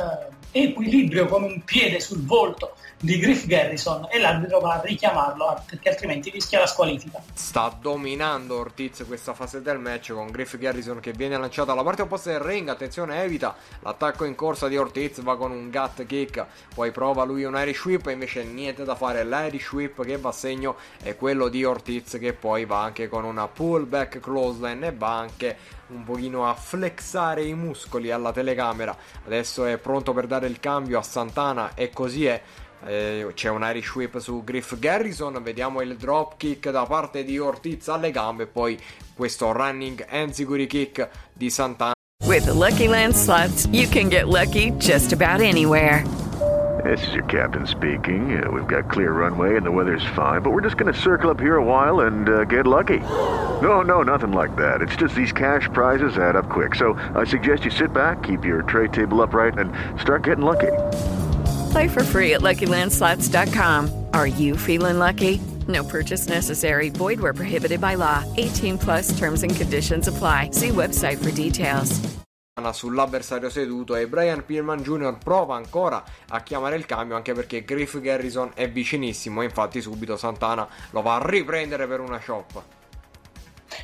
equilibrio con un piede sul volto di Griff Garrison e l'arbitro va a richiamarlo perché altrimenti rischia la squalifica. Sta dominando Ortiz questa fase del match con Griff Garrison che viene lanciato alla parte opposta del ring, attenzione evita l'attacco in corsa di Ortiz, va con un gut kick, poi prova lui un Irish whip e invece niente da fare, l'Irish whip che va a segno è quello di Ortiz che poi va anche con una pullback clothesline e va anche un pochino a flexare i muscoli alla telecamera. Adesso è pronto per dare il cambio a Santana e così è. Eh, c'è un Irish Whip su Griff Garrison, vediamo il drop kick da parte di Ortiz alle gambe e poi questo running enziguri kick di Santana. With the Lucky Land slots, you can get lucky just about anywhere. This is your captain speaking. Uh, we've got clear runway and the weather's fine, but we're just going to circle up here a while and uh, get lucky. No, no, nothing like that. It's just these cash prizes add up quick. So I suggest you sit back, keep your tray table upright, and start getting lucky. Play for free at LuckyLandSlots.com. Are you feeling lucky? No purchase necessary. Void where prohibited by law. 18 plus terms and conditions apply. See website for details. sull'avversario seduto e Brian Pillman Jr. prova ancora a chiamare il cambio anche perché Griff Garrison è vicinissimo infatti subito Santana lo va a riprendere per una chop.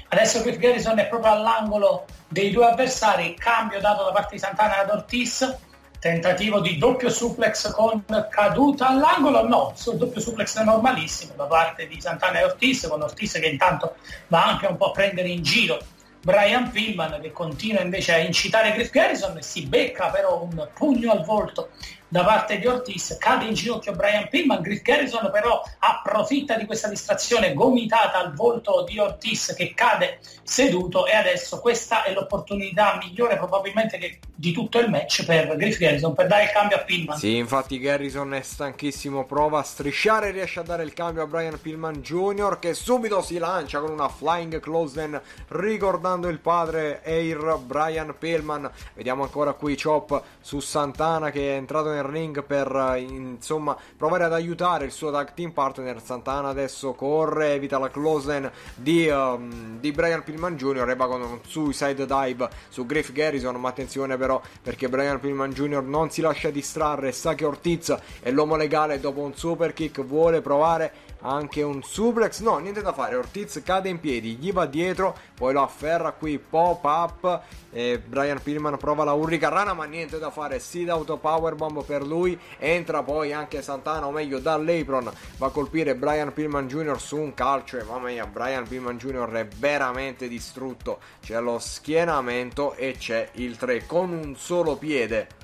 Adesso Griff Garrison è proprio all'angolo dei due avversari, cambio dato da parte di Santana ad Ortiz, tentativo di doppio suplex con caduta all'angolo, no, sul doppio suplex normalissimo da parte di Santana e Ortiz, con Ortiz che intanto va anche un po' a prendere in giro Brian Pillman che continua invece a incitare Griff Garrison e si becca però un pugno al volto da parte di Ortiz, cade in ginocchio Brian Pillman, Griff Garrison però approfitta di questa distrazione gomitata al volto di Ortiz che cade seduto e adesso questa è l'opportunità migliore probabilmente che, di tutto il match per Griff Garrison per dare il cambio a Pillman. Sì, infatti Garrison è stanchissimo, prova a strisciare riesce a dare il cambio a Brian Pillman Jr. che subito si lancia con una flying clothesline ricordando il padre Air Brian Pillman. Vediamo ancora qui Chop su Santana che è entrato nel ring per insomma provare ad aiutare il suo tag team partner Santana adesso corre evita la clothesline di, um, di Brian Pillman Jr. e va con un suicide dive su Griff Garrison ma attenzione però perché Brian Pillman Jr. non si lascia distrarre sa che Ortiz è l'uomo legale dopo un super kick vuole provare anche un suplex. No, niente da fare. Ortiz cade in piedi, gli va dietro, poi lo afferra qui, pop up. E Brian Pillman prova la Hurricanrana, ma niente da fare. Seed auto powerbomb per lui. Entra poi anche Santana, o meglio dall'apron. Va a colpire Brian Pillman Jr. su un calcio. E mamma mia, Brian Pillman Jr. è veramente distrutto. C'è lo schienamento e c'è il 3 con un solo piede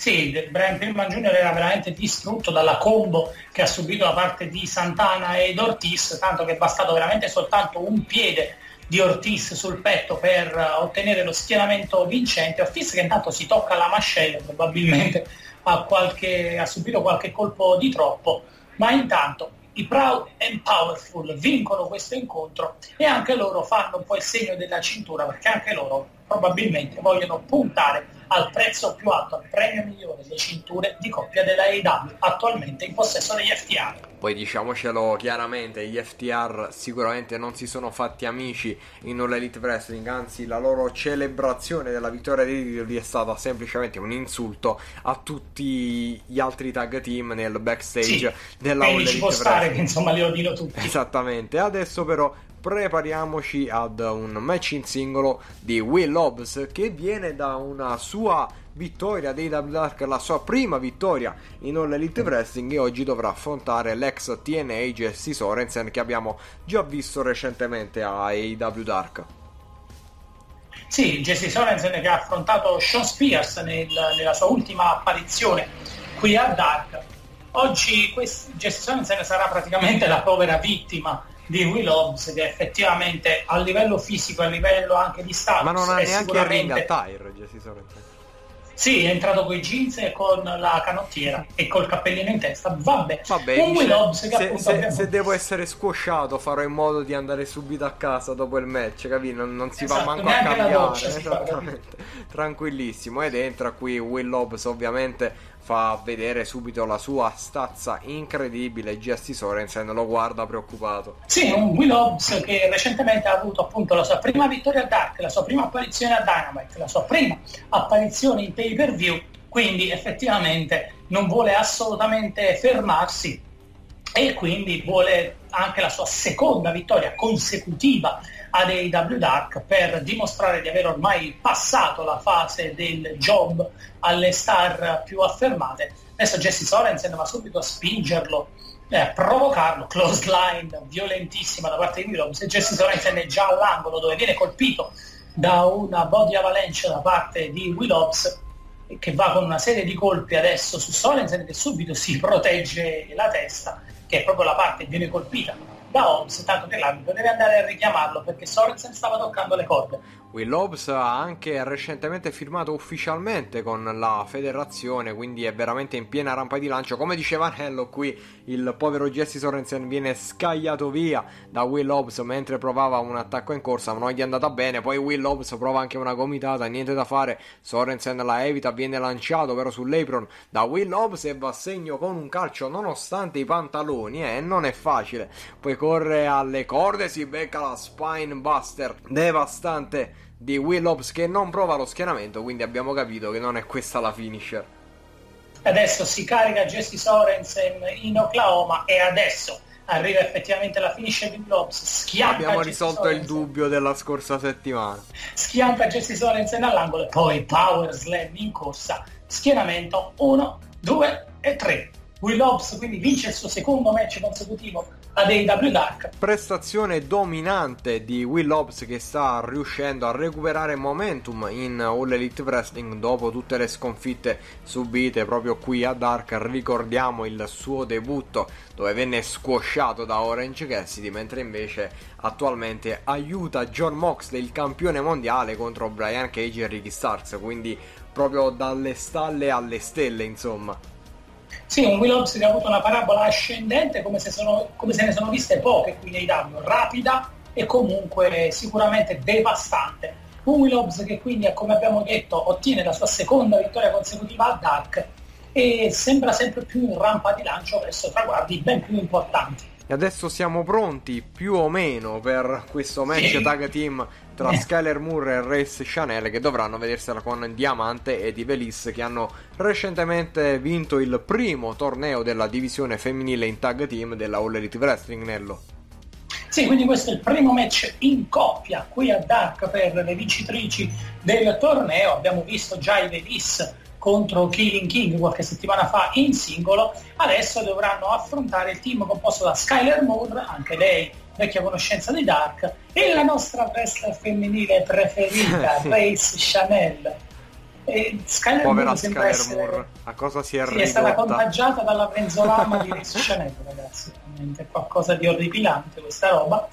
sì, Brian Pillman Jr. era veramente distrutto dalla combo che ha subito da parte di Santana ed Ortiz, tanto che è bastato veramente soltanto un piede di Ortiz sul petto per ottenere lo schieramento vincente. Ortiz che intanto si tocca la mascella, probabilmente ha, qualche, ha subito qualche colpo di troppo, ma intanto i Proud and Powerful vincono questo incontro e anche loro fanno un po' il segno della cintura perché anche loro probabilmente vogliono puntare al prezzo più alto, al premio migliore, le cinture di coppia della AEW attualmente in possesso degli FTR. Poi diciamocelo chiaramente, gli FTR sicuramente non si sono fatti amici in All Elite Wrestling, anzi la loro celebrazione della vittoria di Ridley è stata semplicemente un insulto a tutti gli altri tag team nel backstage sì, della All Elite ci può stare che insomma li odino tutti. Esattamente, adesso però prepariamoci ad un match in singolo di Will Hobbs che viene da una sua vittoria dei W Dark, la sua prima vittoria in All Elite Wrestling e oggi dovrà affrontare l'ex TNA Jesse Sorensen che abbiamo già visto recentemente a AEW Dark. Sì, Jesse Sorensen che ha affrontato Sean Spears nel, nella sua ultima apparizione qui a Dark. Oggi quest- Jesse Sorensen sarà praticamente la povera vittima di Will Hobbs che effettivamente a livello fisico, a livello anche di status ma non ha neanche sicuramente... ring attire sì, è entrato con i jeans e con la canottiera e col cappellino in testa. Vabbè, Vabbè un Will Hobbs che se, appunto se, abbiamo... se, devo essere squosciato farò in modo di andare subito a casa dopo il match, capito? Non, non si esatto, va manco a cambiare. Doccia. Tranquillissimo. Ed entra qui Will Hobbs ovviamente fa vedere subito la sua stazza incredibile. Jesse Sorensen lo guarda preoccupato. Sì, un Will Hobbs che recentemente ha avuto appunto la sua prima vittoria a Dark, la sua prima apparizione a Dynamite, la sua prima apparizione in pay per view. Quindi effettivamente non vuole assolutamente fermarsi e quindi vuole anche la sua seconda vittoria consecutiva ad AEW Dark per dimostrare di aver ormai passato la fase del job alle star più affermate. Adesso Jesse Sorensen va subito a spingerlo, eh, a provocarlo, close line violentissima da parte di Willows e Jesse Sorensen è già all'angolo dove viene colpito da una body avalanche da parte di Willows che va con una serie di colpi adesso su Sorensen che subito si protegge la testa che è proprio la parte che viene colpita da Hobbs, tanto che l'arbitro deve andare a richiamarlo perché Sorensen stava toccando le corde. Will Hobbs ha anche recentemente firmato ufficialmente con la federazione, quindi è veramente in piena rampa di lancio. Come diceva Nello, qui il povero Jesse Sorensen viene scagliato via da Will Hobbs mentre provava un attacco in corsa, ma non gli è andata bene. Poi Will Hobbs prova anche una gomitata, niente da fare. Sorensen la evita, viene lanciato però sull'apron da Will Hobbs e va a segno con un calcio nonostante i pantaloni, eh, non è facile. Poi corre alle corde, si becca la spine buster devastante di Will Hobbs che non prova lo schieramento, quindi abbiamo capito che non è questa la finisher. Adesso si carica Jesse Sorensen in Oklahoma e adesso arriva effettivamente la finisher di Will Hobbs. Schianta abbiamo Jesse risolto Sorensen. il dubbio della scorsa settimana. Schianta Jesse Sorensen all'angolo e poi Power Slam in corsa. Schieramento 1, 2 e 3. Will Hobbs quindi vince il suo secondo match consecutivo ad AEW Dark. Prestazione dominante di Will Hobbs che sta riuscendo a recuperare momentum in All Elite Wrestling dopo tutte le sconfitte subite proprio qui a Dark. Ricordiamo il suo debutto dove venne squasciato da Orange Cassidy, mentre invece attualmente aiuta John Moxley, il campione mondiale, contro Brian Cage e Ricky Starks. Quindi proprio dalle stalle alle stelle, insomma. Sì, un Will Hobbs che ha avuto una parabola ascendente come se, sono, come se ne sono viste poche qui nei AEW, rapida e comunque sicuramente devastante. Un Will Hobbs che quindi, come abbiamo detto, ottiene la sua seconda vittoria consecutiva a Dark e sembra sempre più in rampa di lancio verso traguardi ben più importanti. E adesso siamo pronti più o meno per questo match sì. tag team tra Skyler Moore e Race Chanel che dovranno vedersela con Diamante e Ivelis che hanno recentemente vinto il primo torneo della divisione femminile in tag team della All Elite Wrestling Nello. Sì, quindi questo è il primo match in coppia qui a Dark per le vincitrici del torneo. Abbiamo visto già Ivelis contro Killing King qualche settimana fa in singolo, adesso dovranno affrontare il team composto da Skyler Moore, anche lei vecchia conoscenza di Dark, e la nostra wrestler femminile preferita, Grace Chanel. E Skyler Povera Skyler essere... A cosa si è sì, è stata contagiata dalla benzolama di Grace Chanel, ragazzi, è qualcosa di orripilante questa roba.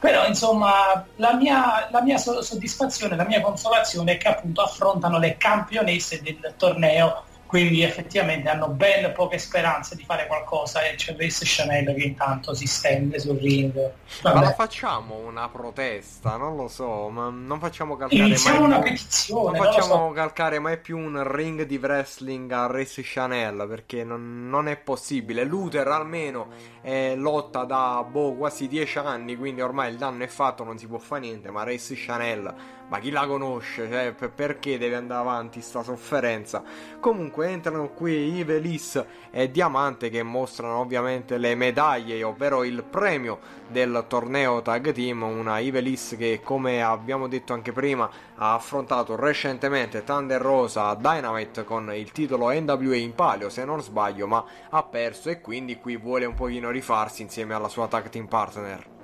Però insomma la mia, la mia soddisfazione, la mia consolazione è che appunto affrontano le campionesse del torneo quindi effettivamente hanno ben poche speranze di fare qualcosa e c'è Grace Chanel che intanto si stende sul ring. Vabbè. Ma facciamo una protesta, non lo so, ma non facciamo calcare Iniziamo mai una più... petizione. Non facciamo so. calcare mai più un ring di wrestling a Race Chanel perché non, non è possibile. Luther almeno è lotta da boh, quasi dieci anni, quindi ormai il danno è fatto, non si può fare niente, ma Race Chanel ma chi la conosce? Cioè, perché deve andare avanti sta sofferenza? Comunque entrano qui Ivelis e Diamante che mostrano ovviamente le medaglie, ovvero il premio del torneo tag team, una Ivelis che come abbiamo detto anche prima ha affrontato recentemente Thunder Rosa Dynamite con il titolo NWA in palio se non sbaglio, ma ha perso e quindi qui vuole un pochino rifarsi insieme alla sua tag team partner.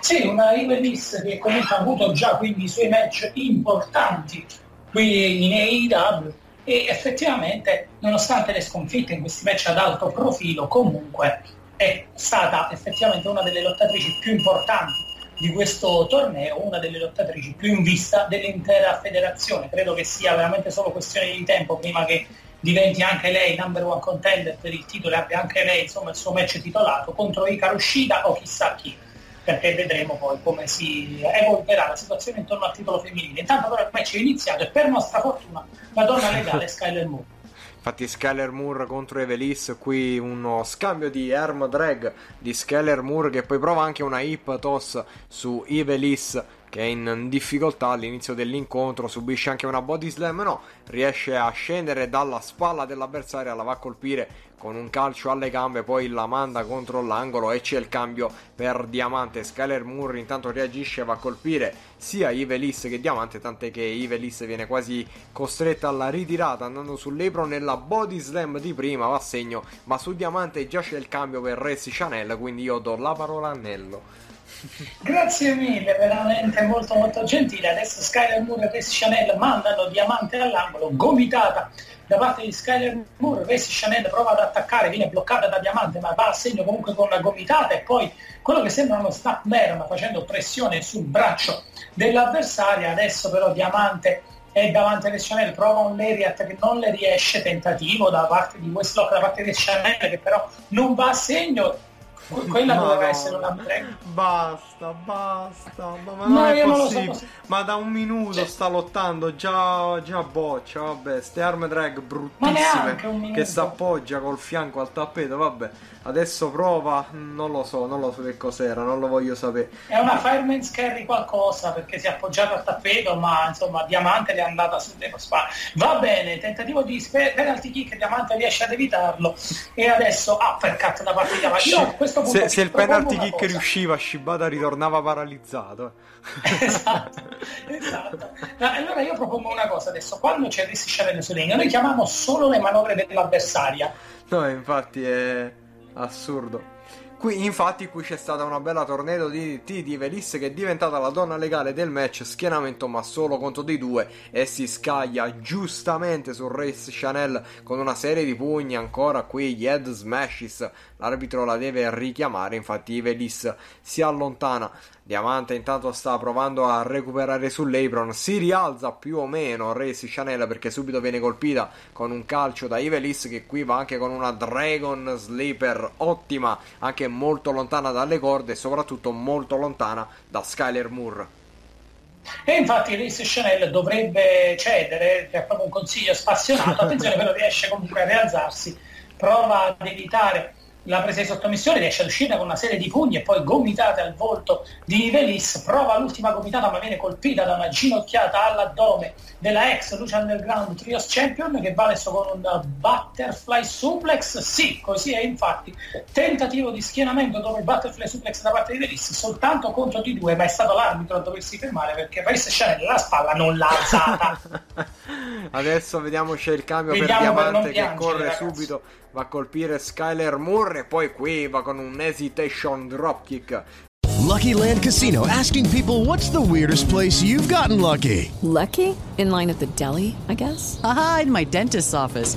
Sì, una Ivelis che comunque ha avuto già quindi i suoi match importanti qui in AEW e effettivamente nonostante le sconfitte in questi match ad alto profilo comunque è stata effettivamente una delle lottatrici più importanti di questo torneo, una delle lottatrici più in vista dell'intera federazione. Credo che sia veramente solo questione di tempo prima che diventi anche lei number one contender per il titolo e abbia anche lei insomma, il suo match titolato contro Icaro Shida o chissà chi perché vedremo poi come si evolverà la situazione intorno al titolo femminile. Intanto però il match è iniziato e per nostra fortuna la donna legale è Skyler Moore. Infatti Skyler Moore contro Evelis, qui uno scambio di arm drag di Skyler Moore che poi prova anche una hip toss su Evelis che è in difficoltà all'inizio dell'incontro, subisce anche una body slam, no, riesce a scendere dalla spalla dell'avversaria, la va a colpire con un calcio alle gambe, poi la manda contro l'angolo e c'è il cambio per Diamante. Skyler Moore intanto reagisce va a colpire sia Ivelis che Diamante, tant'è che Ivelis viene quasi costretta alla ritirata andando sull'Ebro nella body slam di prima, va a segno, ma su Diamante già c'è il cambio per Resi Chanel, quindi io do la parola a Nello. Grazie mille, veramente molto molto gentile. Adesso Skyler Moore e Race Chanel mandano diamante all'angolo, gomitata da parte di Skyler Moore. Race Chanel prova ad attaccare, viene bloccata da diamante, ma va a segno comunque con una gomitata e poi quello che sembra uno snap ma facendo pressione sul braccio dell'avversaria. Adesso però diamante è davanti a Chanel, prova un Lariat che non le riesce, tentativo da parte di Westlock, da parte di Chanel che però non va a segno quella doveva no, essere una break. Basta, basta. Ma, ma non no, è possibile. So, ma da un minuto cioè... sta lottando già, già boccia. Vabbè, ste arm drag bruttissime. Che si appoggia col fianco al tappeto. Vabbè. Adesso prova, non lo so, non lo so che cos'era, non lo voglio sapere. È una Fireman's Carry qualcosa perché si è appoggiato al tappeto, ma insomma Diamante le è andata sulle spalle. Va bene, tentativo di penalty kick, Diamante riesce ad evitarlo e adesso uppercut da parte di Diamante. Io a questo punto se, se il penalty kick cosa. riusciva, Shibata ritornava paralizzato. esatto, esatto. Allora io propongo una cosa adesso, quando c'è Rissi Sciarello su legno, noi chiamiamo solo le manovre dell'avversaria. No, infatti è assurdo. Qui, infatti, qui c'è stata una bella tornado di T di Velis che è diventata la donna legale del match, schienamento ma solo contro di due e si scaglia giustamente su Race Chanel con una serie di pugni ancora qui gli head smashes, l'arbitro la deve richiamare, infatti Velis si allontana Diamante intanto sta provando a recuperare sull'Apron, si rialza più o meno Racy Chanel perché subito viene colpita con un calcio da Ivelis che qui va anche con una Dragon Sleeper ottima, anche molto lontana dalle corde e soprattutto molto lontana da Skyler Moore. E infatti Race Chanel dovrebbe cedere, è proprio un consiglio spassionato, attenzione però riesce comunque a rialzarsi, prova ad evitare la presa di sottomissione, riesce ad uscire con una serie di pugni e poi gomitate al volto di Velis, prova l'ultima gomitata ma viene colpita da una ginocchiata all'addome della ex Lucia Underground Trios Champion che va adesso con un butterfly suplex, sì, così è infatti, tentativo di schienamento dopo il butterfly suplex da parte di Velis, soltanto contro di due, ma è stato l'arbitro a doversi fermare perché Paris Chanel la spalla non l'ha alzata. adesso vediamo c'è il cambio Vediamo per Diamante per che corre ragazzi. subito va a colpire Skyler Moore e poi qui va con un hesitation dropkick. Lucky Land Casino asking people what's the weirdest place you've gotten lucky? Lucky? In line at the deli, I guess. Ah, in my dentist's office.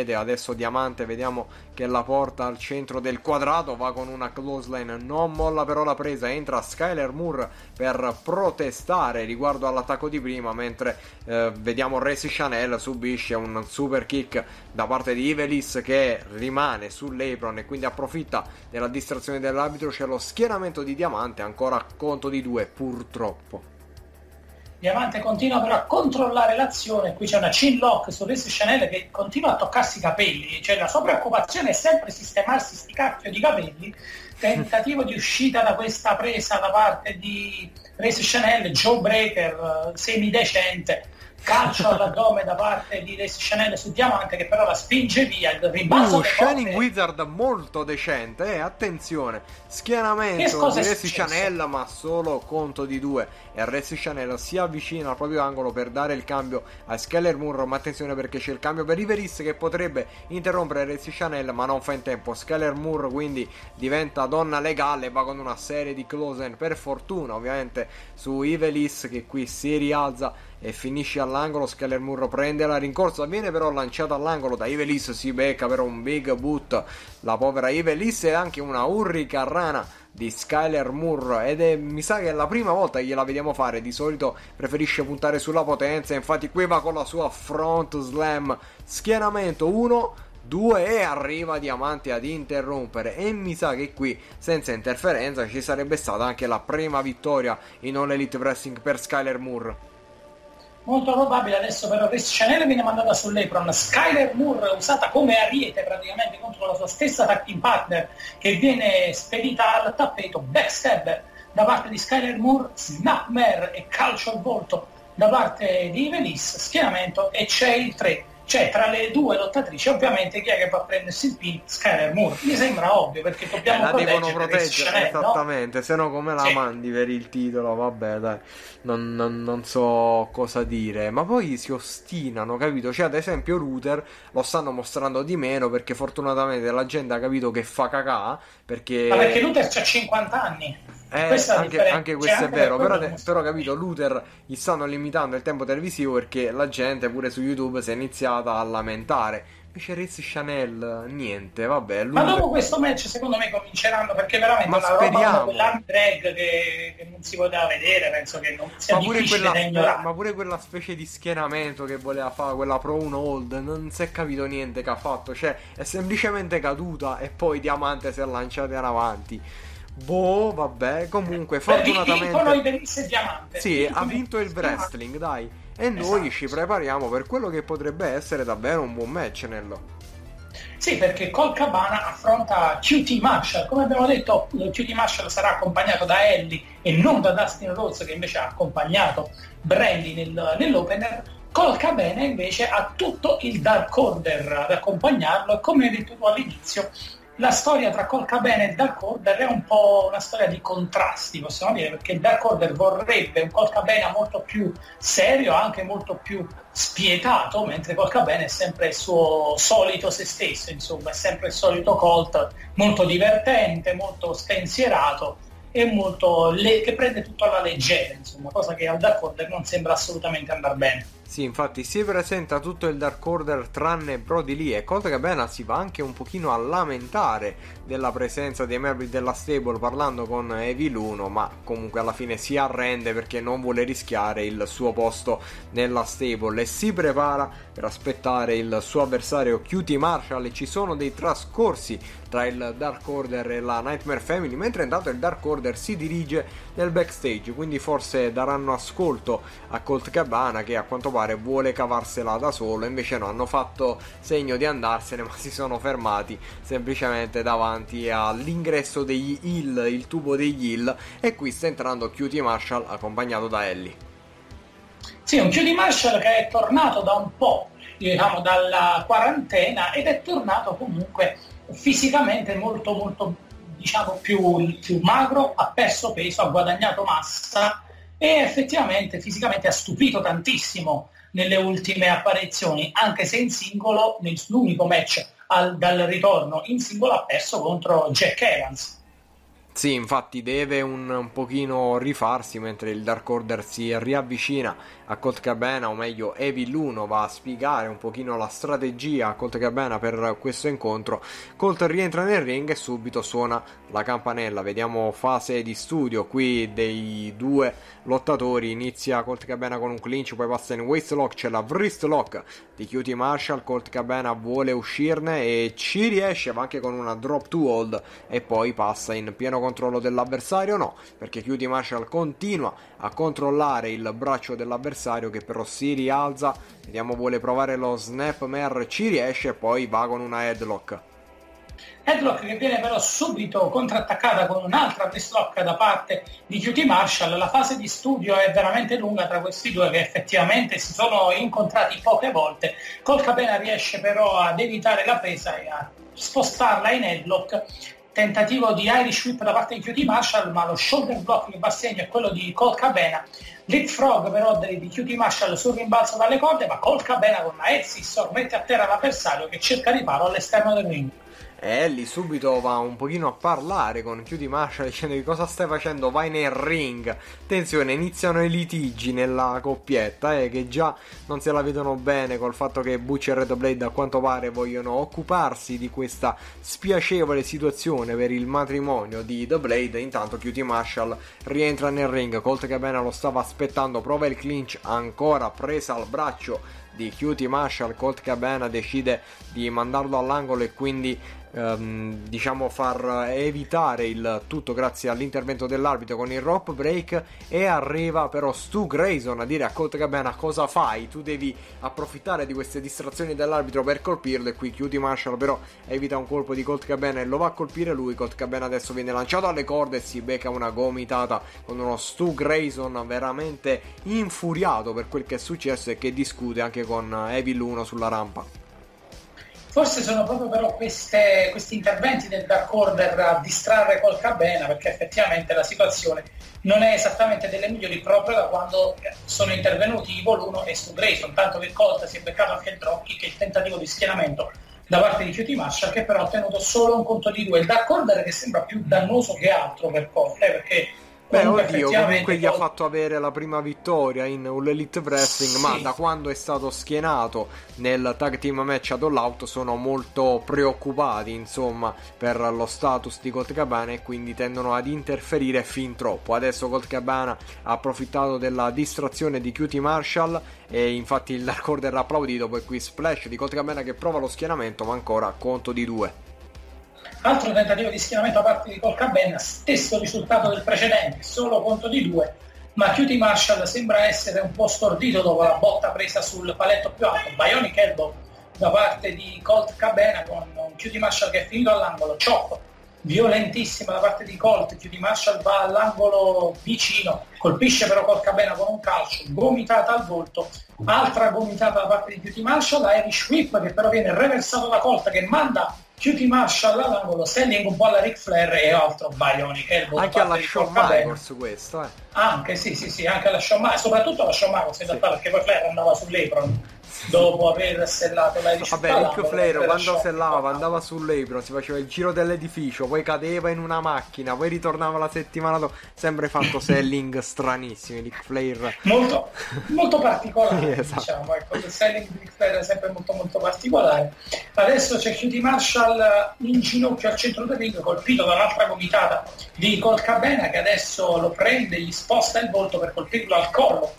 adesso Diamante, vediamo che la porta al centro del quadrato, va con una close line, non molla però la presa, entra Skyler Moore per protestare riguardo all'attacco di prima, mentre eh, vediamo Racy Chanel subisce un super kick da parte di Ivelis che rimane sull'apron e quindi approfitta della distrazione dell'arbitro, c'è lo schieramento di Diamante, ancora a conto di due purtroppo. Diamante continua però a controllare l'azione, qui c'è una chin lock su Reese Chanel che continua a toccarsi i capelli, cioè la sua preoccupazione è sempre sistemarsi sti cacchio di capelli, tentativo di uscita da questa presa da parte di Reese Chanel, Joe Breaker, semidecente, calcio all'addome da parte di Reese Chanel su Diamante che però la spinge via, il rimbalzo Uh, Shining Wizard molto decente, eh, attenzione, schieramento cosa di successo? Chanel ma solo conto di due e Resi Chanel si avvicina al proprio angolo per dare il cambio a Skeller Moore, ma attenzione perché c'è il cambio per Iveris che potrebbe interrompere Resi Chanel ma non fa in tempo, Skeller Moore quindi diventa donna legale va con una serie di close per fortuna ovviamente su Ivelis che qui si rialza e finisce all'angolo. Skeller Moore prende la rincorsa, viene però lanciata all'angolo da Ivelis. Si becca però un big boot. La povera Ivelis e anche una urricarrana di Skyler Moore. Ed è, mi sa che è la prima volta che gliela vediamo fare. Di solito preferisce puntare sulla potenza. Infatti, qui va con la sua front slam. Schieramento 1. 2 e arriva Diamante ad interrompere e mi sa che qui senza interferenza ci sarebbe stata anche la prima vittoria in All Elite Wrestling per Skyler Moore Molto probabile adesso però Chris Chanel viene mandata sull'apron, Skyler Moore usata come ariete praticamente contro la sua stessa tag partner che viene spedita al tappeto, backstabber da parte di Skyler Moore, snapmare e calcio al volto da parte di Ivelis, schieramento e c'è il 3. Cioè tra le due lottatrici ovviamente chi è che va a prendersi il pin? Skyler Moore. Mi sembra ovvio perché dobbiamo Eh, la devono proteggere proteggere Chanel, no? esattamente se no come la Sì. mandi per il titolo vabbè dai non, non- non so cosa dire ma poi si ostinano capito cioè ad esempio Router lo stanno mostrando di meno perché fortunatamente la gente ha capito che fa cacà perché Ma perché Luther c'ha 50 anni. Eh, anche, anche Cioè, questo è anche vero, per però, te- però capito, Luther gli stanno limitando il tempo televisivo perché la gente pure su YouTube si è iniziata a lamentare. Invece Rez Chanel, niente, vabbè. Ma Luther- dopo questo match secondo me cominceranno perché veramente Ma una roba speriamo. quell'arm drag che, che non si poteva vedere, penso che non sia ma pure, quella, ma pure quella specie di schieramento che voleva fare, quella pro 1 hold, non si è capito niente che ha fatto. Cioè, è semplicemente caduta e poi Diamante si è lanciata in avanti. Boh, vabbè, comunque, fortunatamente... Sì, ha vinto il wrestling, dai. E noi Esatto. ci prepariamo per quello che potrebbe essere davvero un buon match, Nello. Sì, perché Col Cabana affronta QT Marshall. Come abbiamo detto, QT Marshall sarà accompagnato da Ellie e non da Dustin Rhodes, che invece ha accompagnato Brandy nel- nell'opener. Col Cabana invece ha tutto il Dark Order ad accompagnarlo e come hai detto tu all'inizio, la storia tra Col Cabana e Dark Order è un po' una storia di contrasti, possiamo dire, perché Dark Order vorrebbe un Col Cabana molto più serio, anche molto più spietato, mentre Col Cabana è sempre il suo solito se stesso, insomma, è sempre il solito Colt, molto divertente, molto spensierato e molto le- che prende tutto alla leggera, insomma, cosa che al Dark Order non sembra assolutamente andare bene. Sì, infatti si presenta tutto il Dark Order tranne Brody Lee e Colt Cabana si va anche un pochino a lamentare della presenza dei membri della stable parlando con Evil 1, ma comunque alla fine si arrende perché non vuole rischiare il suo posto nella stable e si prepara per aspettare il suo avversario Cutie Marshall. E ci sono dei trascorsi tra il Dark Order e la Nightmare Family, mentre intanto il Dark Order si dirige nel backstage, quindi forse daranno ascolto a Colt Cabana che a quanto pare vuole cavarsela da solo, invece no, hanno fatto segno di andarsene, ma si sono fermati semplicemente davanti all'ingresso degli Hill, il tubo degli Hill, e qui sta entrando Cutie Marshall accompagnato da Ellie. Sì, un Cutie Marshall che è tornato da un po', diciamo, dalla quarantena ed è tornato comunque fisicamente molto molto diciamo più, più magro, ha perso peso, ha guadagnato massa e effettivamente fisicamente ha stupito tantissimo nelle ultime apparizioni, anche se in singolo, nell'unico match al, dal ritorno in singolo ha perso contro Jack Evans. Sì, infatti deve un, un, pochino rifarsi mentre il Dark Order si riavvicina a Colt Cabana, o meglio Evil 1 va a spiegare un pochino la strategia a Colt Cabana per questo incontro. Colt rientra nel ring e subito suona la campanella. Vediamo fase di studio qui dei due lottatori. Inizia Colt Cabana con un clinch, poi passa in waist lock, c'è la wrist lock di Cutie Marshall. Colt Cabana vuole uscirne e ci riesce, va anche con una drop to hold e poi passa in pieno controllo dell'avversario. No, perché Cutie Marshall continua a controllare il braccio dell'avversario che però si rialza. Vediamo, vuole provare lo snap mer, ci riesce e poi va con una headlock. Headlock che viene però subito contrattaccata con un'altra wristlock da parte di QT Marshall. La fase di studio è veramente lunga tra questi due che effettivamente si sono incontrati poche volte. Col Capena riesce però ad evitare la presa e a spostarla in headlock tentativo di Irish Whip da parte di QT Marshall, ma lo shoulder block che va a segno è quello di Col Cabena. Leapfrog però di QT Marshall sul rimbalzo dalle corde, ma Col Cabena con una head mette a terra l'avversario che cerca riparo all'esterno del ring e Ellie subito va un pochino a parlare con Cutie Marshall dicendo che cosa stai facendo, vai nel ring. Attenzione, iniziano i litigi nella coppietta eh, che già non se la vedono bene col fatto che Butch e Red Blade a quanto pare vogliono occuparsi di questa spiacevole situazione per il matrimonio di The Blade. Intanto Cutie Marshall rientra nel ring, Colt Cabana lo stava aspettando, prova il clinch ancora presa al braccio di Cutie Marshall, Colt Cabana decide di mandarlo all'angolo e quindi ehm, diciamo far evitare il tutto grazie all'intervento dell'arbitro con il rope break e arriva però Stu Grayson a dire a Colt Cabana cosa fai? Tu devi approfittare di queste distrazioni dell'arbitro per colpirlo e qui Cutie Marshall però evita un colpo di Colt Cabana e lo va a colpire lui. Colt Cabana adesso viene lanciato alle corde e si becca una gomitata con uno Stu Grayson veramente infuriato per quel che è successo e che discute anche con Evil 1 sulla rampa. Forse sono proprio però queste, questi interventi del Dark Order a distrarre col Cabena perché effettivamente la situazione non è esattamente delle migliori proprio da quando sono intervenuti Evil 1 e Stu Grayson, tanto che Colt si è beccato anche il Dropkick che è il tentativo di schienamento da parte di Cutie Marshall che però ha ottenuto solo un conto di due. Il Dark Order che sembra più dannoso che altro per Colt, eh, perché Beh, oddio, comunque gli ha fatto avere la prima vittoria in un Elite Wrestling, sì. ma da quando è stato schienato nel tag team match ad All Out sono molto preoccupati, insomma, per lo status di Colt Cabana e quindi tendono ad interferire fin troppo. Adesso Colt Cabana ha approfittato della distrazione di Cutie Marshall e infatti il Dark Order ha applaudito, poi qui splash di Colt Cabana che prova lo schienamento, ma ancora conto di due. Altro tentativo di schienamento da parte di Colcabenna, stesso risultato del precedente, solo conto di due, ma Cutie Marshall sembra essere un po' stordito dopo la botta presa sul paletto più alto. Bionic Elbow da parte di Colt Cabena con un Cutie Marshall che è finito all'angolo, chop violentissima da parte di Colt, Cutie Marshall va all'angolo vicino, colpisce però Colt Cabena con un calcio, gomitata al volto, altra gomitata da parte di Cutie Marshall, Irish Whip che però viene reversato da Colt che manda Cutie Marshall all'angolo, standing un po' alla Ric Flair e altro Bionic Elbow. Anche alla Shawn Michaels questo, eh. Anche, sì, sì, sì, anche alla Shawn Michaels, soprattutto alla Shawn Michaels in realtà, sì. perché poi Flair andava sull'Apron. Dopo aver sellato la Vabbè, Ric Flair quando sellava andava sull'Ebro, si faceva il giro dell'edificio, poi cadeva in una macchina, poi ritornava la settimana dopo. Sempre fatto selling stranissimi. Ric Flair molto, molto particolare, esatto. diciamo. Ecco, il selling di Ric Flair è sempre molto, molto particolare. Adesso c'è QT Marshall in ginocchio al centro del ring, colpito da un'altra gomitata di Colt Cabena che adesso lo prende, gli sposta il volto per colpirlo al collo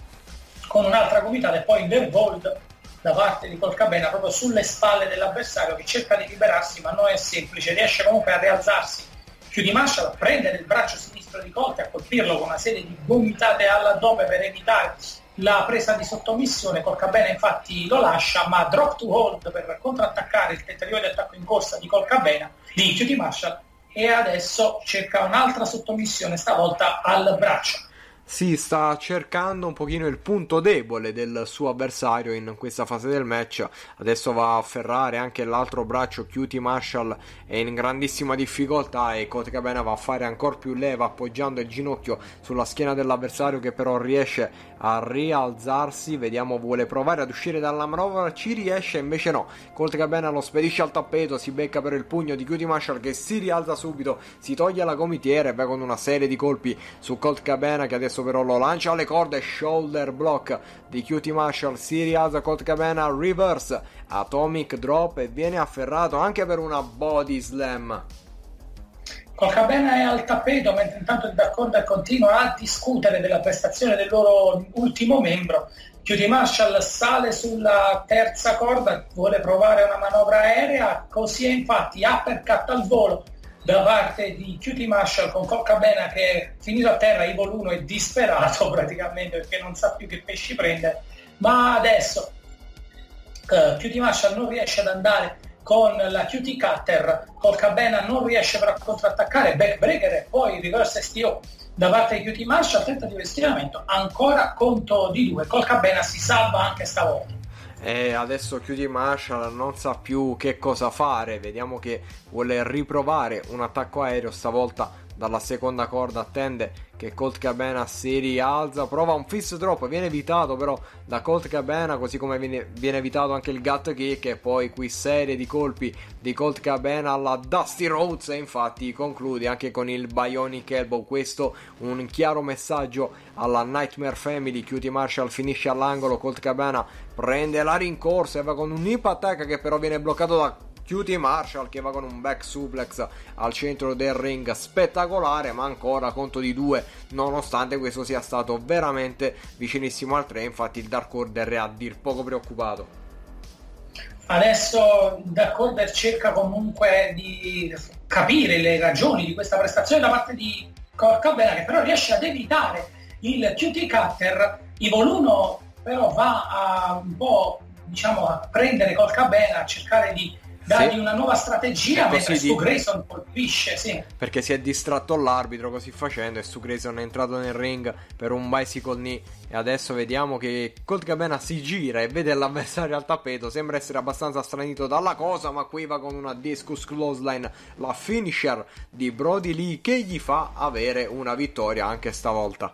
con un'altra gomitata e poi Vervold da parte di Colcabena proprio sulle spalle dell'avversario che cerca di liberarsi ma non è semplice, riesce comunque a rialzarsi più di Marshall, a prendere il braccio sinistro di Colt e a colpirlo con una serie di gomitate all'addome per evitare la presa di sottomissione. Colcabena infatti lo lascia ma drop to hold per contrattaccare il tentativo di attacco in corsa di Colcabena, di QT Marshall e adesso cerca un'altra sottomissione, stavolta al braccio si sta cercando un pochino il punto debole del suo avversario in questa fase del match. Adesso va a afferrare anche l'altro braccio. Cutie Marshall è in grandissima difficoltà e Cote Cabena va a fare ancora più leva appoggiando il ginocchio sulla schiena dell'avversario che però riesce a rialzarsi. Vediamo, vuole provare ad uscire dalla manovra. Ci riesce, invece no. Colt Cabena lo spedisce al tappeto. Si becca per il pugno di Cutie Marshall che si rialza subito. Si toglie la gomitiera e va con una serie di colpi su Colt Cabena che adesso però lo lancia alle corde. Shoulder block di Cutie Marshall. Si rialza Colt Cabena. Reverse. Atomic drop e viene afferrato anche per una body slam. Colcabena è al tappeto mentre intanto il Dark continua a discutere della prestazione del loro ultimo membro. Cutie Marshall sale sulla terza corda, vuole provare una manovra aerea, così è infatti uppercut al volo da parte di Cutie Marshall con Colcabena che è finito a terra, Evil 1 è disperato praticamente perché non sa più che pesci prendere, ma adesso uh, Cutie Marshall non riesce ad andare con la QT Cutter, Colcabena non riesce però a contrattaccare, backbreaker e poi reverse STO da parte di QT Marshall, tentativo di stiramento, ancora conto di due, Colcabena si salva anche stavolta. E adesso QT Marshall non sa più che cosa fare, vediamo che vuole riprovare un attacco aereo stavolta dalla seconda corda attende che Colt Cabana si rialza prova un fist drop viene evitato però da Colt Cabana così come viene, viene, evitato anche il gut kick e poi qui serie di colpi di Colt Cabana alla Dusty Rhodes e infatti conclude anche con il Bionic Elbow. Questo un chiaro messaggio alla Nightmare Family QT Marshall finisce all'angolo Colt Cabana prende la rincorsa e va con un hip attack che però viene bloccato da QT Marshall che va con un back suplex al centro del ring spettacolare ma ancora conto di due nonostante questo sia stato veramente vicinissimo al 3 infatti il Dark Order è a dir poco preoccupato. Adesso Dark Order cerca comunque di capire le ragioni di questa prestazione da parte di Corcabena che però riesce ad evitare il QT Cutter. Evil 1 però va a un po' diciamo a prendere Corcabena a cercare di dargli sì. una nuova strategia mentre di... Grayson colpisce, sì. Perché si è distratto l'arbitro così facendo e Stu Grayson è entrato nel ring per un bicycle knee e adesso vediamo che Colt Cabana si gira e vede l'avversario al tappeto, sembra essere abbastanza stranito dalla cosa, ma qui va con una discus clothesline, la finisher di Brody Lee che gli fa avere una vittoria anche stavolta.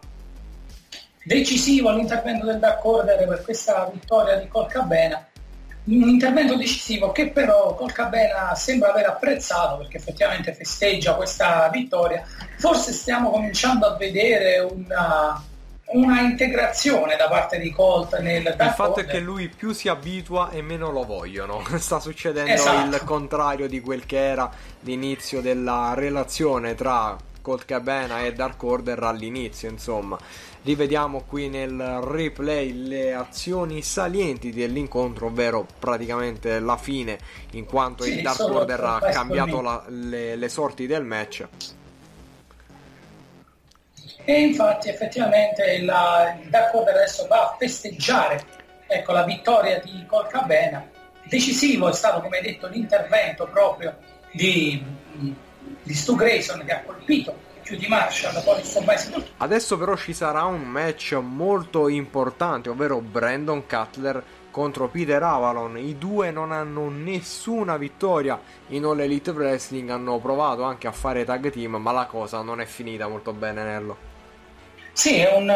Decisivo l'intervento del Dark Order per questa vittoria di Colt Cabana un intervento decisivo che però Colcabena sembra aver apprezzato perché effettivamente festeggia questa vittoria. Forse stiamo cominciando a vedere una, una integrazione da parte di Colt nel Il fatto è che lui più si abitua e meno lo vogliono. Sta succedendo esatto. il contrario di quel che era l'inizio della relazione tra Colt Cabana e Dark Order all'inizio, insomma. Rivediamo qui nel replay le azioni salienti dell'incontro, ovvero praticamente la fine, in quanto sì, il Dark Order ha cambiato la, le, le sorti del match. E infatti effettivamente la, il Dark Order adesso va a festeggiare ecco, la vittoria di Colcabena. Decisivo è stato, come detto, l'intervento proprio di, di Stu Grayson che ha colpito più di Marshall, poi Adesso però ci sarà un match molto importante, ovvero Brandon Cutler contro Peter Avalon. I due non hanno nessuna vittoria in All Elite Wrestling, hanno provato anche a fare tag team, ma la cosa non è finita molto bene Nello. Sì, è un,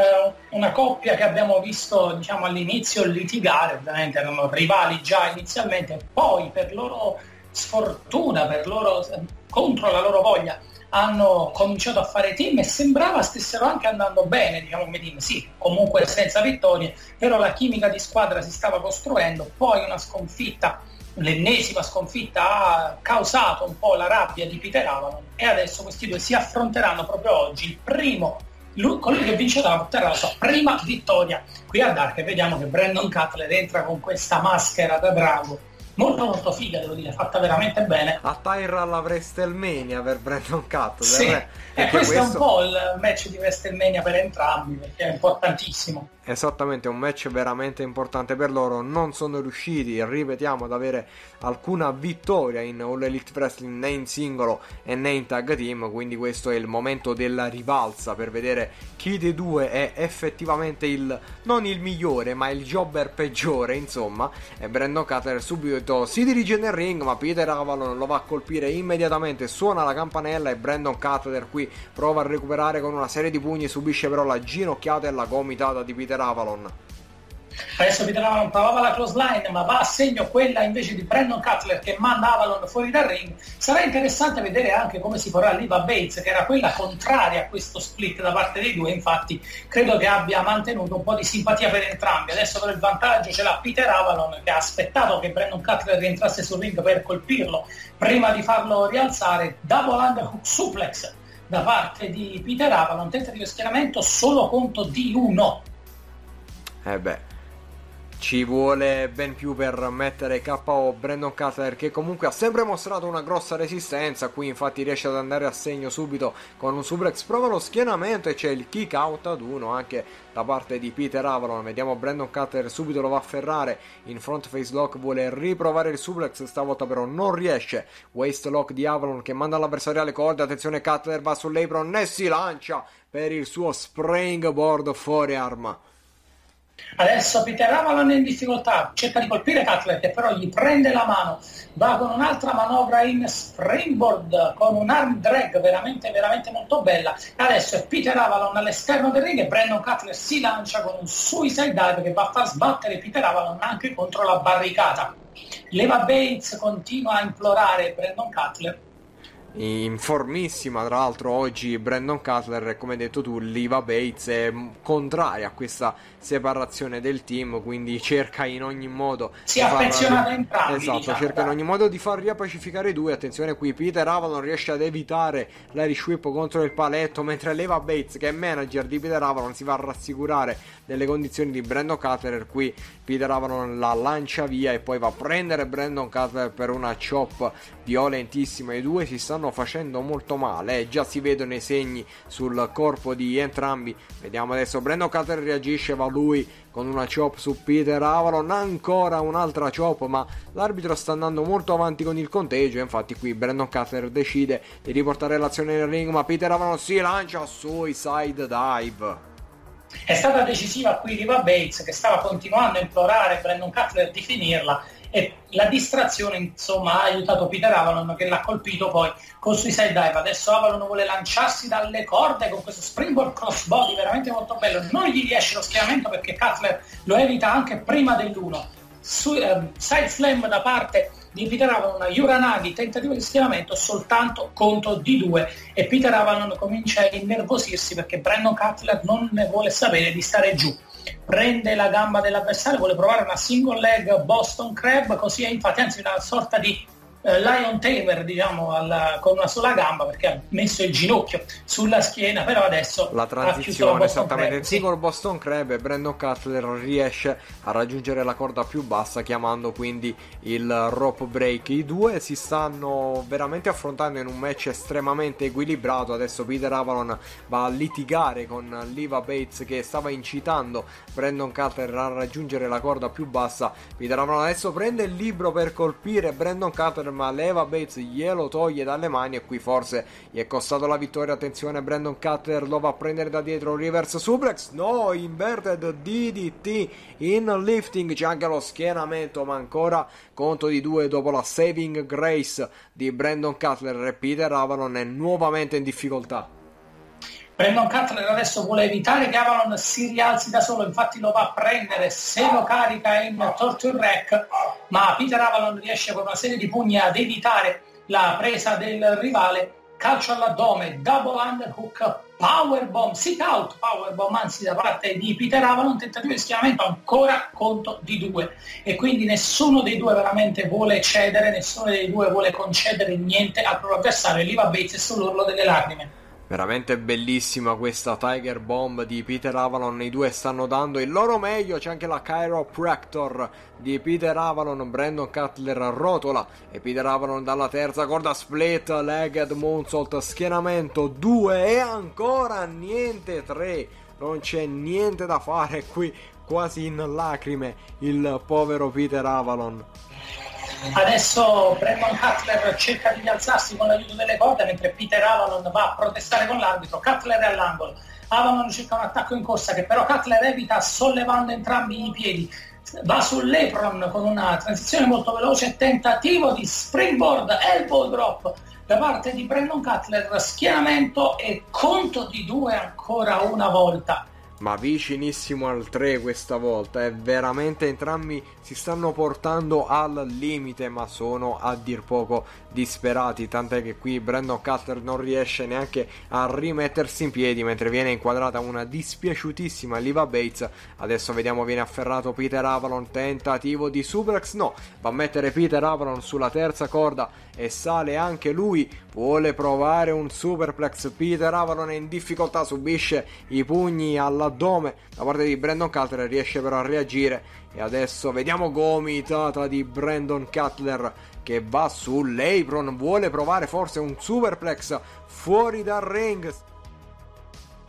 una coppia che abbiamo visto diciamo, all'inizio litigare, ovviamente erano rivali già inizialmente, poi per loro sfortuna, per loro, contro la loro voglia, hanno cominciato a fare team e sembrava stessero anche andando bene, diciamo come team, sì, comunque senza vittorie, però la chimica di squadra si stava costruendo, poi una sconfitta, l'ennesima sconfitta ha causato un po' la rabbia di Peter Avalon e adesso questi due si affronteranno proprio oggi, il primo lui, colui che vincerà otterrà la sua prima vittoria qui a Dark. E vediamo che Brandon Cutler entra con questa maschera da drago molto molto figa devo dire fatta veramente bene. A Tyra alla WrestleMania per Brandon Cutler sì. eh, e questo, questo, è un po' il match di WrestleMania per entrambi perché è importantissimo Esattamente, un match veramente importante per loro. Non sono riusciti, ripetiamo, ad avere alcuna vittoria in All Elite Wrestling né in singolo né in tag team. Quindi questo è il momento della rivalsa per vedere chi dei due è effettivamente il non il migliore, ma il jobber peggiore. Insomma, e Brandon Cutler subito si dirige nel ring, ma Peter Avalon lo va a colpire immediatamente. Suona la campanella e Brandon Cutler qui prova a recuperare con una serie di pugni. Subisce però la ginocchiata e la gomitata di Peter Peter Avalon. Adesso Peter Avalon provava la close line, ma va a segno quella invece di Brandon Cutler che manda Avalon fuori dal ring. Sarà interessante vedere anche come si porrà Liva Bates, che era quella contraria a questo split da parte dei due. Infatti, credo che abbia mantenuto un po' di simpatia per entrambi. Adesso per il vantaggio ce l'ha Peter Avalon, che ha aspettato che Brandon Cutler rientrasse sul ring per colpirlo prima di farlo rialzare. Double underhook suplex da parte di Peter Avalon, tentativo di schieramento solo conto di uno eh beh, ci vuole ben più per mettere KO Brandon Cutler che comunque ha sempre mostrato una grossa resistenza qui infatti riesce ad andare a segno subito con un suplex prova lo schienamento e c'è il kick out ad uno anche da parte di Peter Avalon. Vediamo Brandon Cutler subito lo va a ferrare. In front face lock vuole riprovare il suplex stavolta però non riesce. Waist lock di Avalon che manda l'avversario alle corde attenzione Cutler va sull'apron e si lancia per il suo springboard fuori arma Adesso Peter Avalon è in difficoltà, cerca di colpire Cutler che però gli prende la mano, va con un'altra manovra in springboard con un arm drag veramente veramente molto bella. Adesso è Peter Avalon all'esterno del ring e Brandon Cutler si lancia con un suicide dive che va a far sbattere Peter Avalon anche contro la barricata. Leva Bates continua a implorare Brandon Cutler in formissima tra l'altro oggi Brandon Cutler come hai detto tu Liva Bates è contraria a questa separazione del team quindi cerca in ogni modo si è affezionata a entrambi esatto diciamo, cerca in ogni modo di far riappacificare i due. Attenzione qui Peter Avalon riesce ad evitare l'Irish Whip contro il paletto mentre Leva Bates che è manager di Peter Avalon si va a rassicurare delle condizioni di Brandon Cutler qui Peter Avalon la lancia via e poi va a prendere Brandon Cutler per una chop violentissima. I due si stanno facendo molto male eh. già si vedono i segni sul corpo di entrambi. Vediamo adesso Brandon Cutler reagisce va lui con una chop su Peter Avalon ancora un'altra chop ma l'arbitro sta andando molto avanti con il conteggio infatti qui Brandon Cutler decide di riportare l'azione nel ring ma Peter Avalon si lancia suicide dive. È stata decisiva qui Riva Bates che stava continuando a implorare Brandon Cutler di finirla e la distrazione insomma ha aiutato Peter Avalon che l'ha colpito poi con Suicide Dive. Adesso Avalon vuole lanciarsi dalle corde con questo springboard crossbody veramente molto bello. Non gli riesce lo schieramento perché Cutler lo evita anche prima dell'1 Su, eh, side slam da parte di Peter Avalon a Yuranagi, tentativo di schieramento soltanto conto di due. E Peter Avalon comincia a innervosirsi perché Brandon Cutler non ne vuole sapere di stare giù. Prende la gamba dell'avversario, vuole provare una single leg Boston Crab, così è infatti anzi una sorta di eh, Lion Tamer diciamo alla, con una sola gamba perché ha messo il ginocchio sulla schiena però adesso la transizione esattamente. Il singolo Boston Crab e Brandon Cutler riesce a raggiungere la corda più bassa chiamando quindi il rope break. I due si stanno veramente affrontando in un match estremamente equilibrato. Adesso Peter Avalon va a litigare con Liva Bates che stava incitando Brandon Cutler a raggiungere la corda più bassa. Peter Avalon adesso prende il libro per colpire Brandon Cutler ma leva Bates glielo toglie dalle mani e qui forse gli è costato la vittoria. Attenzione Brandon Cutler lo va a prendere da dietro. Reverse suplex no inverted DDT in lifting. C'è anche lo schienamento ma ancora conto di due dopo la saving grace di Brandon Cutler e Peter Avalon è nuovamente in difficoltà Brandon Cutler adesso vuole evitare che Avalon si rialzi da solo, infatti lo va a prendere, se lo carica in torture rack, ma Peter Avalon riesce con una serie di pugni ad evitare la presa del rivale, calcio all'addome, double underhook, powerbomb, sit out powerbomb, anzi da parte di Peter Avalon, tentativo di schiamamento ancora conto di due e quindi nessuno dei due veramente vuole cedere, nessuno dei due vuole concedere niente al proprio avversario, lì va Bates sull'orlo delle lacrime. Veramente bellissima questa Tiger Bomb di Peter Avalon, i due stanno dando il loro meglio, c'è anche la Chiropractor di Peter Avalon, Brandon Cutler rotola. E Peter Avalon dalla terza corda split, legged moonsault, schienamento 2 e ancora niente 3, non c'è niente da fare qui, quasi in lacrime il povero Peter Avalon. Adesso Brandon Cutler cerca di rialzarsi con l'aiuto delle corde mentre Peter Avalon va a protestare con l'arbitro. Cutler è all'angolo. Avalon cerca un attacco in corsa che però Cutler evita sollevando entrambi i piedi. Va sull'apron con una transizione molto veloce, tentativo di springboard, elbow drop da parte di Brandon Cutler, schienamento e conto di due ancora una volta ma vicinissimo al 3 questa volta. È veramente entrambi si stanno portando al limite, ma sono a dir poco disperati. Tant'è che qui Brandon Cutler non riesce neanche a rimettersi in piedi mentre viene inquadrata una dispiaciutissima Liva Bates. Adesso vediamo viene afferrato Peter Avalon. Tentativo di suplex, no, va a mettere Peter Avalon sulla terza corda e sale anche lui. Vuole provare un superplex. Peter Avalon è in difficoltà, subisce i pugni alla all'addome da parte di Brandon Cutler, riesce però a reagire e adesso vediamo gomitata di Brandon Cutler che va sull'apron, vuole provare forse un superplex fuori dal ring.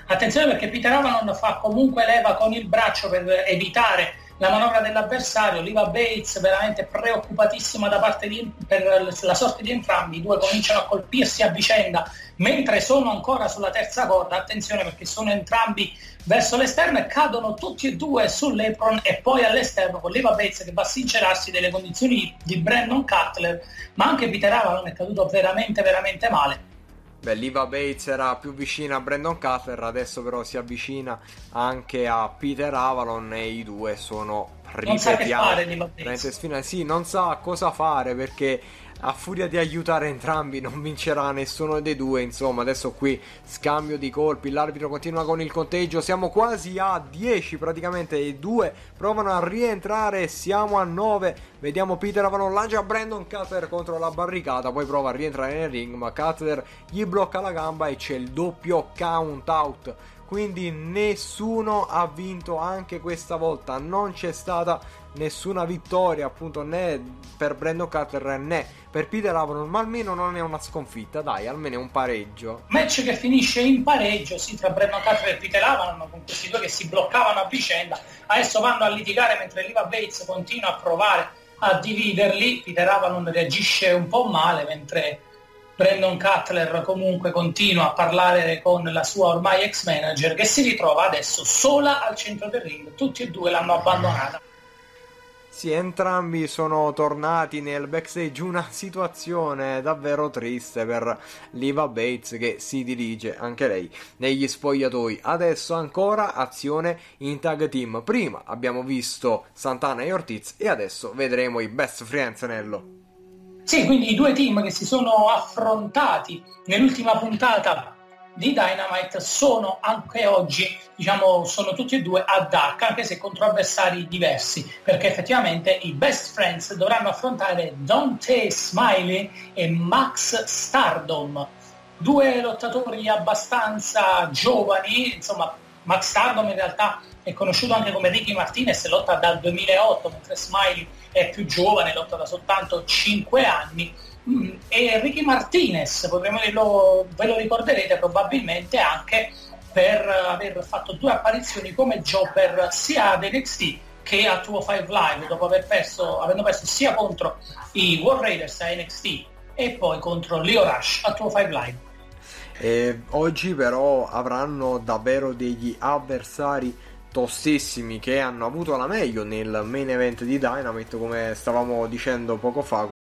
Attenzione perché Peter Avalon fa comunque leva con il braccio per evitare la manovra dell'avversario, Liva Bates veramente preoccupatissima da parte di, per la sorte di entrambi, i due cominciano a colpirsi a vicenda mentre sono ancora sulla terza corda, attenzione perché sono entrambi verso l'esterno e cadono tutti e due sull'apron e poi all'esterno con Liva Bates che va a sincerarsi delle condizioni di Brandon Cutler, ma anche Peter Avalon è caduto veramente veramente male. Beh, Liva Bates era più vicina a Brandon Cutler, adesso però si avvicina anche a Peter Avalon e i due sono ripetiamo. Non sa fare, Sì, non sa cosa fare perché a furia di aiutare entrambi non vincerà nessuno dei due. Insomma, adesso qui scambio di colpi. L'arbitro continua con il conteggio. Siamo quasi a 10 praticamente. I due provano a rientrare. Siamo a 9. Vediamo Peter Avalon lancia Brandon Cutler contro la barricata. Poi prova a rientrare nel ring. Ma Cutler gli blocca la gamba e c'è il doppio count out quindi nessuno ha vinto anche questa volta non c'è stata nessuna vittoria appunto né per Brandon Cutler né per Peter Avalon ma almeno non è una sconfitta dai almeno è un pareggio. Match che finisce in pareggio sì tra Brandon Cutler e Peter Avalon con questi due che si bloccavano a vicenda. Adesso vanno a litigare mentre Liva Bates continua a provare a dividerli. Peter Avalon reagisce un po' male mentre Brandon Cutler comunque continua a parlare con la sua ormai ex manager che si ritrova adesso sola al centro del ring, tutti e due l'hanno abbandonata. Sì, entrambi sono tornati nel backstage, una situazione davvero triste per Liva Bates che si dirige anche lei negli spogliatoi. Adesso ancora azione in tag team. Prima abbiamo visto Santana e Ortiz e adesso vedremo i best friends Nello. Sì, quindi i due team che si sono affrontati nell'ultima puntata di Dynamite sono anche oggi, diciamo, sono tutti e due a Dark, anche se contro avversari diversi, perché effettivamente i Best Friends dovranno affrontare Dante Smiley e Max Stardom, due lottatori abbastanza giovani, insomma, Max Stardom in realtà è conosciuto anche come Ricky Martinez, lotta dal 2008, mentre Smiley è più giovane, lotta da soltanto 5 anni. E Ricky Martinez, dirlo, ve lo ricorderete probabilmente anche per aver fatto due apparizioni come jobber sia ad NXT che a 205 Live dopo aver perso, avendo perso sia contro i War Raiders a NXT e poi contro Leo Rush a 205 Live. E oggi però avranno davvero degli avversari tossissimi che hanno avuto la meglio nel main event di Dynamite, come stavamo dicendo poco fa.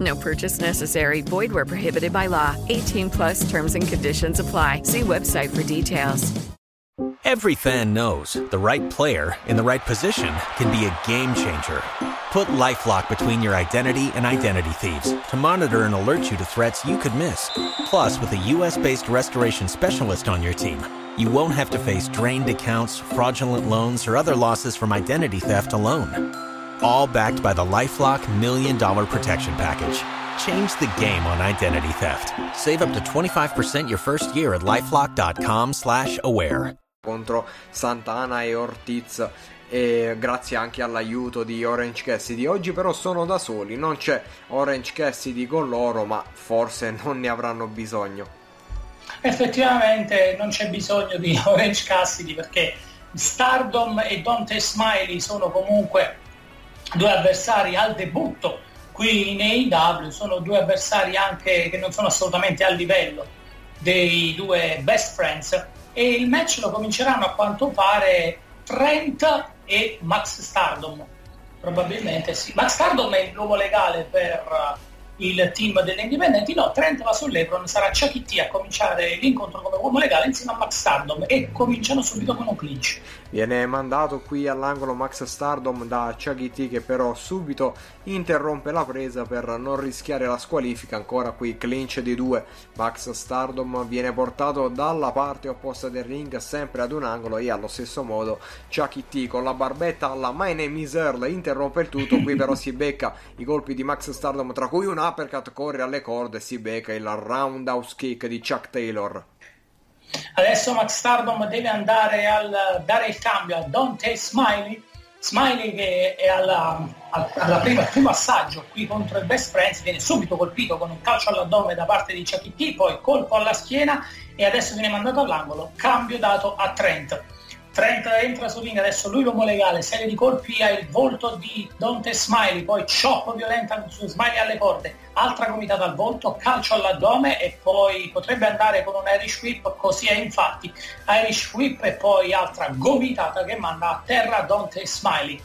No purchase necessary. Void where prohibited by law. 18 plus terms and conditions apply. See website for details. Every fan knows the right player in the right position can be a game changer. Put LifeLock between your identity and identity thieves to monitor and alert you to threats you could miss. Plus, with a U.S.-based restoration specialist on your team, you won't have to face drained accounts, fraudulent loans, or other losses from identity theft alone. All backed by the LifeLock Million Dollar Protection Package. Change the game on identity theft. Save up to 25% your first year at LifeLock.com slash aware. contro Santana e Ortiz e grazie anche all'aiuto di Orange Cassidy oggi però sono da soli non c'è Orange Cassidy con loro ma forse non ne avranno bisogno effettivamente non c'è bisogno di Orange Cassidy perché Stardom e Dante Smiley sono comunque due avversari al debutto qui in AEW sono due avversari anche che non sono assolutamente a livello dei due best friends e il match lo cominceranno a quanto pare Trent e Max Stardom. Probabilmente sì. Max Stardom è l'uomo legale per uh, il team degli indipendenti. No, Trent va sull'Ebron sarà Chucky T a cominciare l'incontro come uomo legale insieme a Max Stardom e cominciano subito con un clinch viene mandato qui all'angolo Max Stardom da T che però subito interrompe la presa per non rischiare la squalifica. Ancora qui clinch di due. Max Stardom viene portato dalla parte opposta del ring sempre ad un angolo e allo stesso modo T con la barbetta alla My Name is Earl interrompe il tutto. Qui però si becca i colpi di Max Stardom tra cui un uppercut corre alle corde e si becca il roundhouse kick di Chuck Taylor Adesso Max Stardom deve andare a dare il cambio a Dante Smiley. Smiley che è alla, alla prima, al primo assaggio qui contro il Best Friends viene subito colpito con un calcio all'addome da parte di Chucky T, poi colpo alla schiena e adesso viene mandato all'angolo. Cambio dato a Trent. Trent entra sul ring, adesso lui l'uomo legale, serie di colpi ha il volto di Dante Smiley, poi chop violenta su Smiley alle corde, altra gomitata al volto, calcio all'addome e poi potrebbe andare con un Irish Whip, così è infatti. Irish Whip e poi altra gomitata che manda a terra Dante Smiley.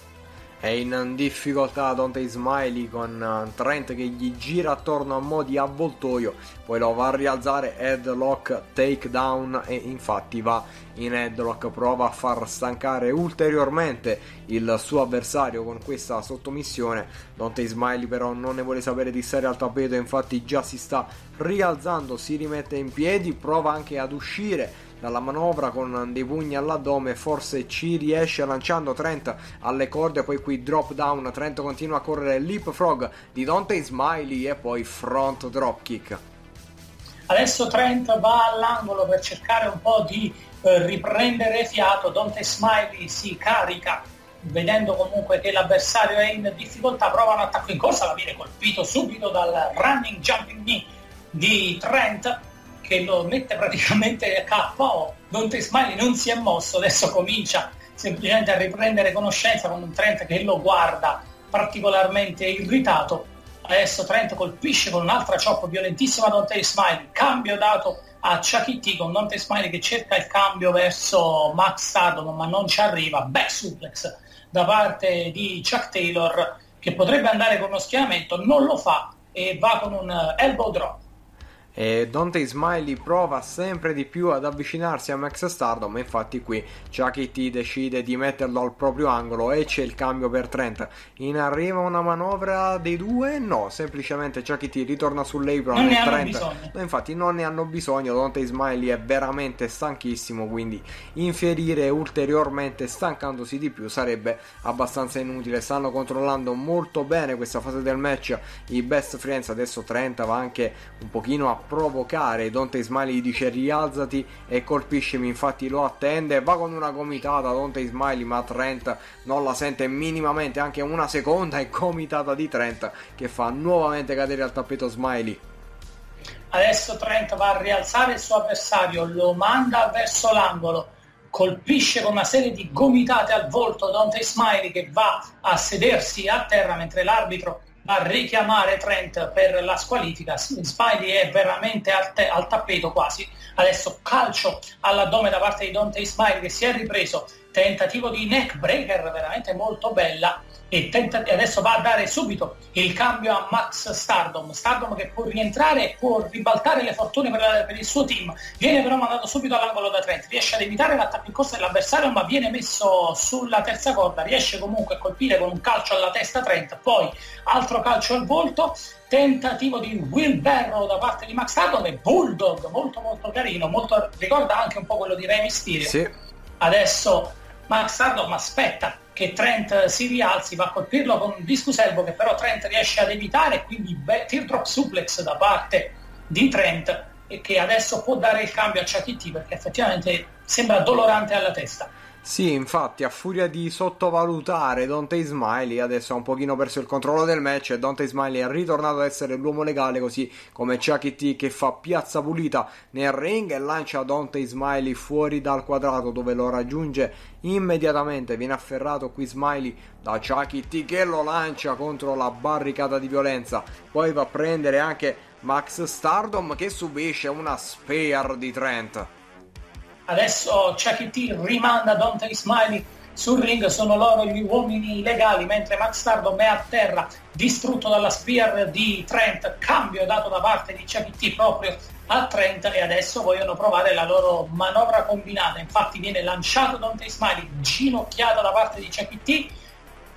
È in difficoltà Dante Smiley con uh, Trent che gli gira attorno a mo' di avvoltoio, poi lo va a rialzare headlock takedown e infatti va in headlock, prova a far stancare ulteriormente il suo avversario con questa sottomissione. Dante Smiley però non ne vuole sapere di stare al tappeto, infatti già si sta rialzando, si rimette in piedi, prova anche ad uscire dalla manovra con dei pugni all'addome forse ci riesce lanciando Trent alle corde poi qui drop down Trent continua a correre leapfrog di Dante Smiley e poi front drop kick. Adesso Trent va all'angolo per cercare un po' di eh, riprendere fiato. Dante Smiley si carica vedendo comunque che l'avversario è in difficoltà prova un attacco in corsa ma viene colpito subito dal running jumping knee di Trent che lo mette praticamente KO. Dante Smiley non si è mosso, adesso comincia semplicemente a riprendere conoscenza con un Trent che lo guarda particolarmente irritato. Adesso Trent colpisce con un'altra chop violentissima Dante Smiley, cambio dato a T con Dante Smiley che cerca il cambio verso Max Stardom ma non ci arriva, back suplex da parte di Chuck Taylor che potrebbe andare con uno schienamento, non lo fa e va con un elbow drop. E Dante Smiley prova sempre di più ad avvicinarsi a Max Stardom, infatti qui Chucky T decide di metterlo al proprio angolo e c'è il cambio per Trent. In arriva una manovra dei due? No, semplicemente Chucky T ritorna sull'apron non e Trent. No, infatti non ne hanno bisogno, Dante Smiley è veramente stanchissimo, quindi inferire ulteriormente stancandosi di più sarebbe abbastanza inutile. Stanno controllando molto bene questa fase del match i best friends, adesso Trent va anche un pochino a provocare. Dante Smiley dice rialzati e colpiscimi. Infatti lo attende va con una gomitata Dante Smiley ma Trent non la sente minimamente anche una seconda e gomitata di Trent che fa nuovamente cadere al tappeto Smiley. Adesso Trent va a rialzare il suo avversario, lo manda verso l'angolo, colpisce con una serie di gomitate al volto Dante Smiley che va a sedersi a terra mentre l'arbitro a richiamare Trent per la squalifica. Smiley è veramente al, te- al tappeto quasi. Adesso calcio all'addome da parte di Dante Smiley che si è ripreso. Tentativo di neck breaker veramente molto bella e, tenta- e adesso va a dare subito il cambio a Max Stardom. Stardom che può rientrare e può ribaltare le fortune per, per, il suo team. Viene però mandato subito all'angolo da Trent. Riesce ad evitare l'attacco in corsa dell'avversario ma viene messo sulla terza corda. Riesce comunque a colpire con un calcio alla testa Trent. Poi altro calcio al volto tentativo di Will Barrow da parte di Max Stardom e Bulldog molto molto carino molto, ricorda anche un po' quello di Rey Mysterio sì. adesso Max Stardom aspetta che Trent si rialzi, va a colpirlo con un discus elbow che però Trent riesce ad evitare, quindi be- teardrop suplex da parte di Trent e che adesso può dare il cambio a Chucky T perché effettivamente sembra dolorante alla testa. Sì, infatti, a furia di sottovalutare Dante Smiley, adesso ha un pochino perso il controllo del match e Dante Smiley è ritornato ad essere l'uomo legale, così come Chucky T che fa piazza pulita nel ring e lancia Dante Smiley fuori dal quadrato dove lo raggiunge immediatamente. Viene afferrato qui Smiley da Chucky T che lo lancia contro la barricata di violenza. Poi va a prendere anche Max Stardom che subisce una spear di Trent. Adesso Chucky T rimanda Dante Smiley sul ring, sono loro gli uomini legali, mentre Max Stardom è a terra, distrutto dalla spear di Trent, cambio dato da parte di Chucky T proprio a Trent e adesso vogliono provare la loro manovra combinata. Infatti viene lanciato Dante Smiley, ginocchiata da parte di Chucky T,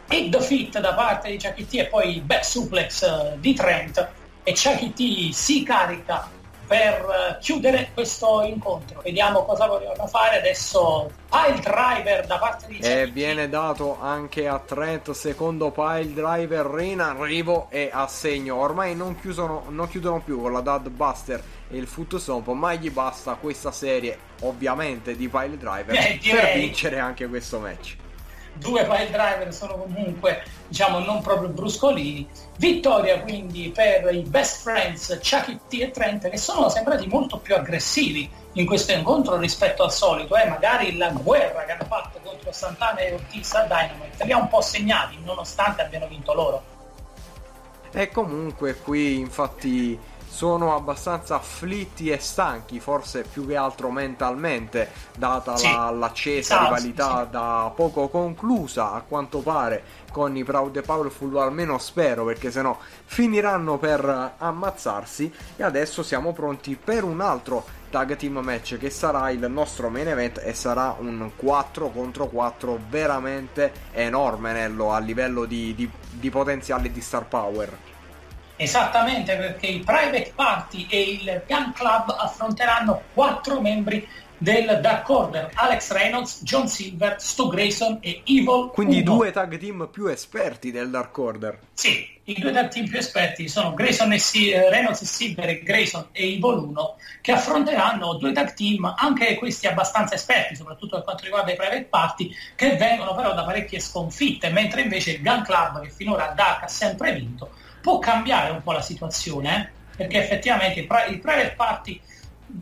hit the fit da parte di Chucky T e poi back suplex di Trent e Chucky T si carica per chiudere questo incontro. Vediamo cosa vogliono fare adesso. Pile driver da parte di E viene dato anche a Trent, secondo pile driver in arrivo e a segno. Ormai non, chiusono, non chiudono più con la Dad Buster e il Foot Stomp, ma gli basta questa serie, ovviamente, di pile driver Eh, per vincere anche questo match. Due pile driver sono comunque diciamo non proprio bruscolini vittoria quindi per i best friends Chucky T e Trent che sono sembrati molto più aggressivi in questo incontro rispetto al solito eh? magari la guerra che hanno fatto contro Santana e Ortiz a Dynamite li ha un po' segnati nonostante abbiano vinto loro E comunque qui infatti sono abbastanza afflitti e stanchi, forse più che altro mentalmente, data Sì. la, l'accesa Esatto, rivalità sì. da poco conclusa a quanto pare con i Proud e Powerful, almeno spero, perché sennò finiranno per ammazzarsi. E adesso siamo pronti per un altro tag team match che sarà il nostro main event e sarà un 4 contro 4 veramente enorme Nello a livello di, di, di potenziale di star power. Esattamente perché i Private Party e il Gun Club affronteranno quattro membri del Dark Order, Alex Reynolds, John Silver, Stu Grayson e Evil Quindi i 1. due tag team più esperti del Dark Order. Sì, i due tag team più esperti sono Grayson e Si- eh, Reynolds e Silver e Grayson e Evil 1 che affronteranno due tag team, anche questi abbastanza esperti, soprattutto per quanto riguarda i Private Party, che vengono però da parecchie sconfitte, mentre invece il Gun Club, che finora Dark ha sempre vinto, può cambiare un po' la situazione, eh? perché effettivamente i, pri- i Private Party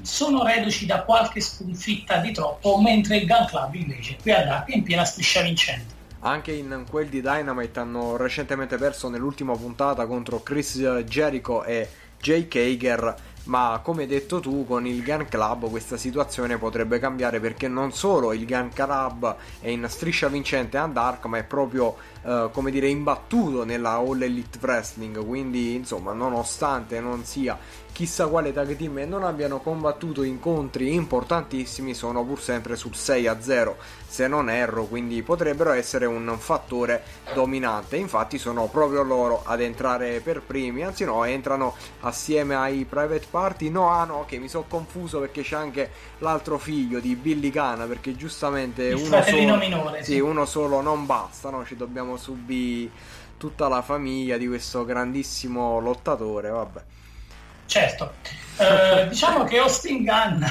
sono reduci da qualche sconfitta di troppo, mentre il Gun Club invece qui a Dark è in piena striscia vincente. Anche in quel di Dynamite hanno recentemente perso nell'ultima puntata contro Chris Jericho e Jake Hager. Ma come hai detto tu, con il Gun Club questa situazione potrebbe cambiare perché non solo il Gun Club è in striscia vincente a Dark, ma è proprio eh, come dire imbattuto nella All Elite Wrestling. Quindi, insomma, nonostante non sia chissà quale tag team e non abbiano combattuto incontri importantissimi, sono pur sempre sul 6 a 0 se non erro, quindi potrebbero essere un fattore dominante. Infatti sono proprio loro ad entrare per primi, anzi no, entrano assieme ai Private Party. No, ah no, che mi sono confuso perché c'è anche l'altro figlio di Billy Gunn, perché giustamente Il uno solo, minore, sì, sì. uno solo non basta, no? ci dobbiamo subire tutta la famiglia di questo grandissimo lottatore, vabbè. Certo, Eh, diciamo che Austin Gunn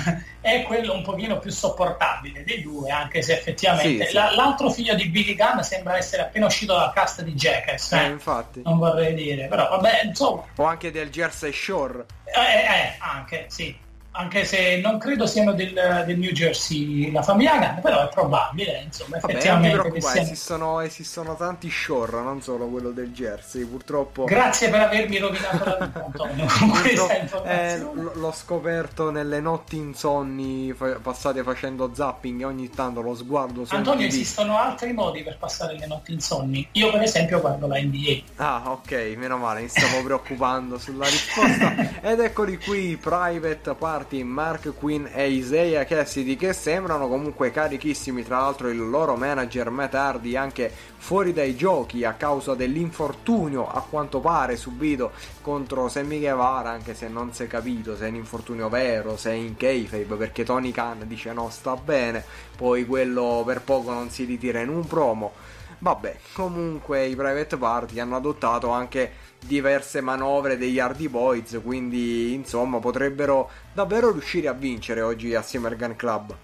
è quello un pochino più sopportabile dei due, anche se effettivamente Sì, sì. la- l'altro figlio di Billy Gunn sembra essere appena uscito dal cast di Jackass, Eh, eh. infatti. non vorrei dire, però vabbè, insomma, O anche del Jersey Shore. eh, eh, anche, sì. Anche se non credo siano del, del New Jersey la famiglia Gunn, però è probabile, insomma, Vabbè, effettivamente. che siano... esistono, esistono, tanti shore, non solo quello del Jersey, purtroppo. Grazie per avermi rovinato la vita, Antonio, con questa informazione. Eh, l'ho scoperto nelle notti insonni fa- passate facendo zapping e ogni tanto lo sguardo su Antonio, esistono altri modi per passare le notti insonni. Io, per esempio, guardo la NBA. Ah, ok, meno male, mi stavo preoccupando sulla risposta. Ed eccoli qui, Private Party Mark Quinn e Isaiah Cassidy che sembrano comunque carichissimi tra l'altro il loro manager Matt Hardy anche fuori dai giochi a causa dell'infortunio a quanto pare subito contro Sammy Guevara anche se non si è capito se è un infortunio vero se è in kayfabe perché Tony Khan dice no sta bene poi quello per poco non si ritira in un promo. Vabbè, comunque i Private Party hanno adottato anche diverse manovre degli Hardy Boys, quindi insomma potrebbero davvero riuscire a vincere oggi assieme al Gun Club.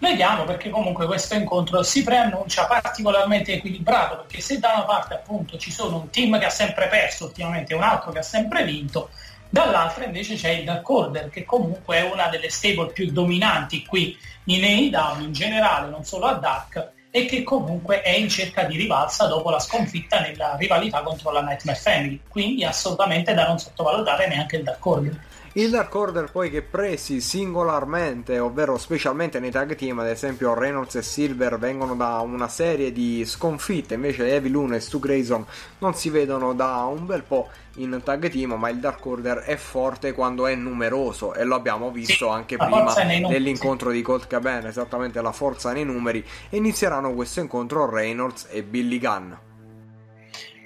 Vediamo perché comunque questo incontro si preannuncia particolarmente equilibrato perché se da una parte appunto ci sono un team che ha sempre perso ultimamente e un altro che ha sempre vinto, dall'altra invece c'è il Dark Order che comunque è una delle stable più dominanti qui in AEW in generale, non solo a Dark e che comunque è in cerca di rivalsa dopo la sconfitta nella rivalità contro la Nightmare Family, quindi assolutamente da non sottovalutare neanche il Dark Order. Il Dark Order poi che presi singolarmente, ovvero specialmente nei tag team, ad esempio Reynolds e Silver vengono da una serie di sconfitte, invece Evil 1 e Stu Grayson non si vedono da un bel po' in tag team, ma il Dark Order è forte quando è numeroso e lo abbiamo visto sì, anche prima nell'incontro di Colt Cabana, esattamente la forza nei numeri, e inizieranno questo incontro Reynolds e Billy Gunn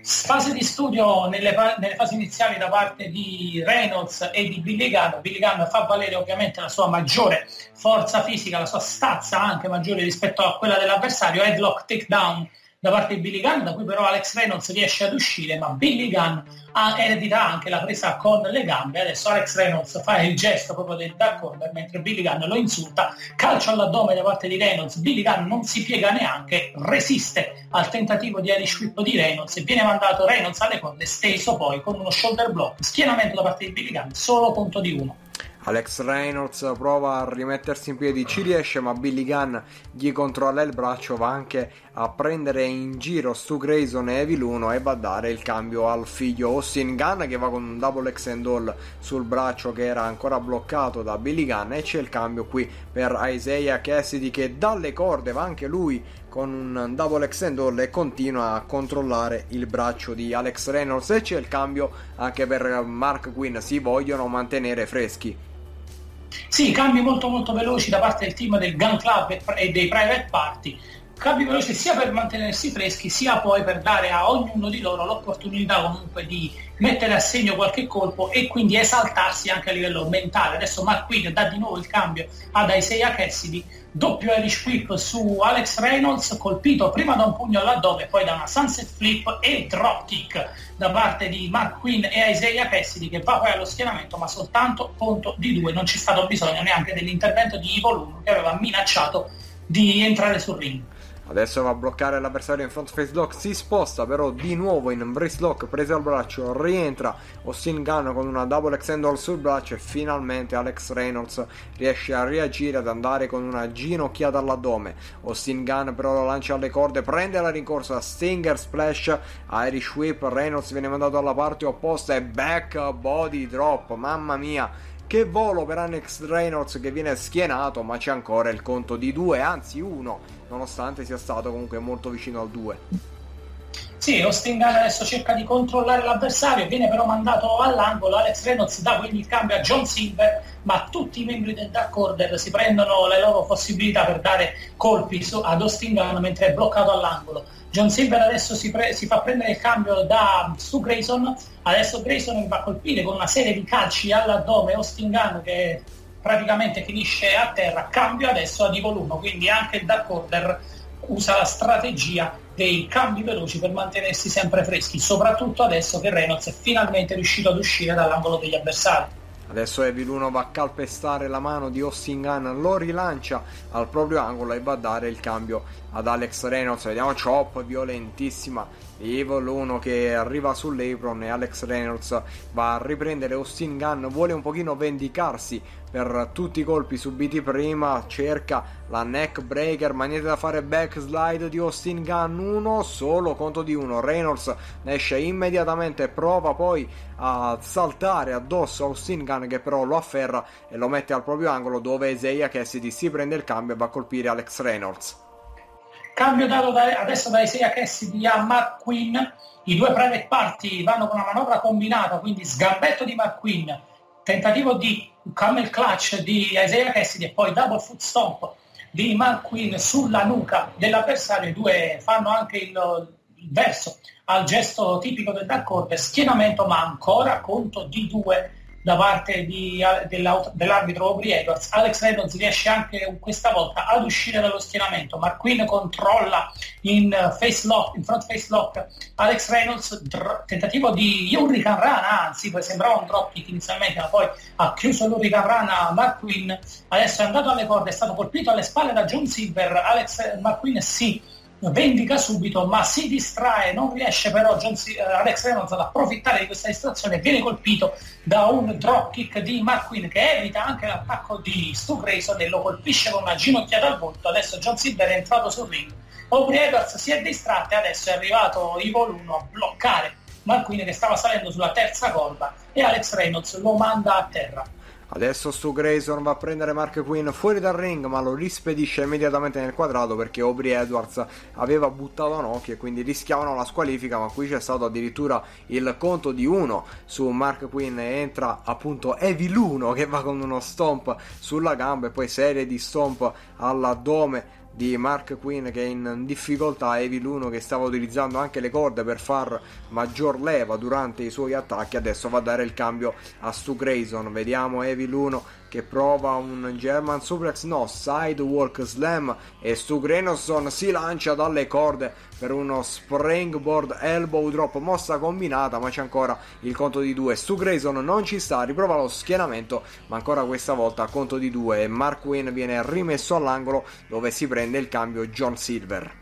fase di studio nelle, nelle, fasi iniziali da parte di Reynolds e di Billy Gunn. Billy Gunn fa valere ovviamente la sua maggiore forza fisica, la sua stazza anche maggiore rispetto a quella dell'avversario, headlock takedown da parte di Billy Gunn, da cui però Alex Reynolds riesce ad uscire, ma Billy Gunn ha, eredita anche la presa con le gambe. Adesso Alex Reynolds fa il gesto proprio del Dark Order mentre Billy Gunn lo insulta, calcio all'addome da parte di Reynolds, Billy Gunn non si piega neanche, resiste al tentativo di Irish Whip di Reynolds e viene mandato Reynolds alle corde, steso poi con uno shoulder block, schienamento da parte di Billy Gunn, solo punto di uno. Alex Reynolds prova a rimettersi in piedi, ci riesce, ma Billy Gunn gli controlla il braccio, va anche a prendere in giro Stu Grayson e Evil 1 e va a dare il cambio al figlio Austin Gunn che va con un double X and all sul braccio che era ancora bloccato da Billy Gunn e c'è il cambio qui per Isaiah Cassidy che dalle corde va anche lui con un double X and all e continua a controllare il braccio di Alex Reynolds e c'è il cambio anche per Mark Quinn, si vogliono mantenere freschi. Sì, cambi molto molto veloci da parte del team del Gun Club e dei Private Party, cambi veloci sia per mantenersi freschi sia poi per dare a ognuno di loro l'opportunità comunque di mettere a segno qualche colpo e quindi esaltarsi anche a livello mentale. Adesso Mark Quinn dà di nuovo il cambio ad Isaiah Cassidy, doppio Irish Whip su Alex Reynolds, colpito prima da un pugno all'addome, poi da una Sunset Flip e drop kick da parte di Mark Quinn e Isaiah Cassidy che va poi allo schienamento ma soltanto conto di due, non c'è stato bisogno neanche dell'intervento di Ivo Luna che aveva minacciato di entrare sul ring. Adesso va a bloccare l'avversario in front face lock, si sposta però di nuovo in brace lock, preso al braccio, rientra Austin Gunn con una double extendor sul braccio e finalmente Alex Reynolds riesce a reagire ad andare con una ginocchiata all'addome. Austin Gunn però lo lancia alle corde, prende la rincorsa, Stinger Splash, Irish Whip, Reynolds viene mandato alla parte opposta e back body drop, mamma mia! Che volo per Alex Reynolds che viene schienato, ma c'è ancora il conto di due, anzi uno, nonostante sia stato comunque molto vicino al 2. Sì, Austin Gunn adesso cerca di controllare l'avversario, viene però mandato all'angolo, Alex Reynolds dà quindi il cambio a John Silver, ma tutti i membri del Dark Order si prendono le loro possibilità per dare colpi ad Austin Gunn mentre è bloccato all'angolo. John Silver adesso si, pre- si, fa prendere il cambio da Stu Grayson, adesso Grayson va a colpire con una serie di calci all'addome Austin Gunn che praticamente finisce a terra, cambio adesso a Evil 1, quindi anche il Dark Order usa la strategia dei cambi veloci per mantenersi sempre freschi, soprattutto adesso che Reynolds è finalmente riuscito ad uscire dall'angolo degli avversari. Adesso Evil 1 va a calpestare la mano di Austin Gunn, lo rilancia al proprio angolo e va a dare il cambio ad Alex Reynolds. Vediamo chop violentissima. Evil 1 che arriva sull'apron e Alex Reynolds va a riprendere. Austin Gunn, vuole un pochino vendicarsi per tutti i colpi subiti prima, cerca la neck breaker, ma niente da fare. Backslide di Austin Gunn 1, solo conto di uno, Reynolds ne esce immediatamente, prova poi a saltare addosso a Austin Gunn che però lo afferra e lo mette al proprio angolo dove Isaiah Cassidy si prende il cambio e va a colpire Alex Reynolds. Cambio dato da, adesso da Isaiah Cassidy a Mark Quinn, i due private party vanno con una manovra combinata, quindi sgambetto di Mark Quinn, tentativo di camel clutch di Isaiah Cassidy e poi double foot stomp di Mark Quinn sulla nuca dell'avversario, i due fanno anche il, verso al gesto tipico del Dark Order, schienamento ma ancora conto di due da parte di, dell'arbitro Aubrey Edwards. Alex Reynolds riesce anche questa volta ad uscire dallo schienamento. McQueen controlla in, face lock, in front face lock Alex Reynolds, dr- tentativo di Hurricane Rana, anzi sembrava un drop kick inizialmente, ma poi ha chiuso l'Hurricane Rana McQueen. Adesso è andato alle corde, è stato colpito alle spalle da John Silver. Alex McQueen si vendica subito, ma si distrae, non riesce però John C- eh, Alex Reynolds ad approfittare di questa distrazione, viene colpito da un dropkick di Mark Quinn che evita anche l'attacco di Stu Grayson e lo colpisce con una ginocchiata al volto. Adesso John Silver è entrato sul ring. Aubrey Edwards si è distratto e adesso è arrivato Evil 1 a bloccare Mark Quinn che stava salendo sulla terza corda e Alex Reynolds lo manda a terra. Adesso Stu Grayson va a prendere Mark Quinn fuori dal ring ma lo rispedisce immediatamente nel quadrato perché Aubrey Edwards aveva buttato occhio e quindi rischiavano la squalifica ma qui c'è stato addirittura il conto di uno su Mark Quinn. E entra appunto Evil 1 che va con uno stomp sulla gamba e poi serie di stomp all'addome di Mark Quinn che è in difficoltà, Evil 1 che stava utilizzando anche le corde per far maggior leva durante i suoi attacchi, adesso va a dare il cambio a Stu Grayson, vediamo Evil 1 che prova un German Suplex, no, Sidewalk Slam e Stu Grayson si lancia dalle corde per uno Springboard Elbow Drop, mossa combinata ma c'è ancora il conto di due, Stu Grayson non ci sta, riprova lo schienamento ma ancora questa volta conto di due e Mark Quinn viene rimesso all'angolo dove si prende il cambio John Silver.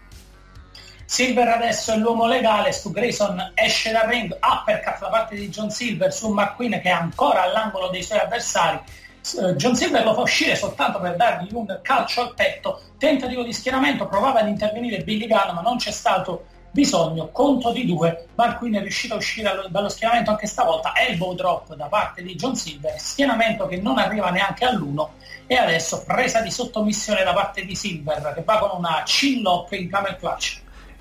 Silver adesso è l'uomo legale, Stu Grayson esce dal ring, uppercut da parte di John Silver su McQueen che è ancora all'angolo dei suoi avversari John Silver lo fa uscire soltanto per dargli un calcio al petto, tentativo di schieramento, provava ad intervenire Billy Gunn ma non c'è stato bisogno, conto di due, Mark Quinn è riuscito a uscire dallo schieramento anche stavolta, elbow drop da parte di John Silver, schienamento che non arriva neanche all'uno. E adesso presa di sottomissione da parte di Silver che va con una chin lock in camel clutch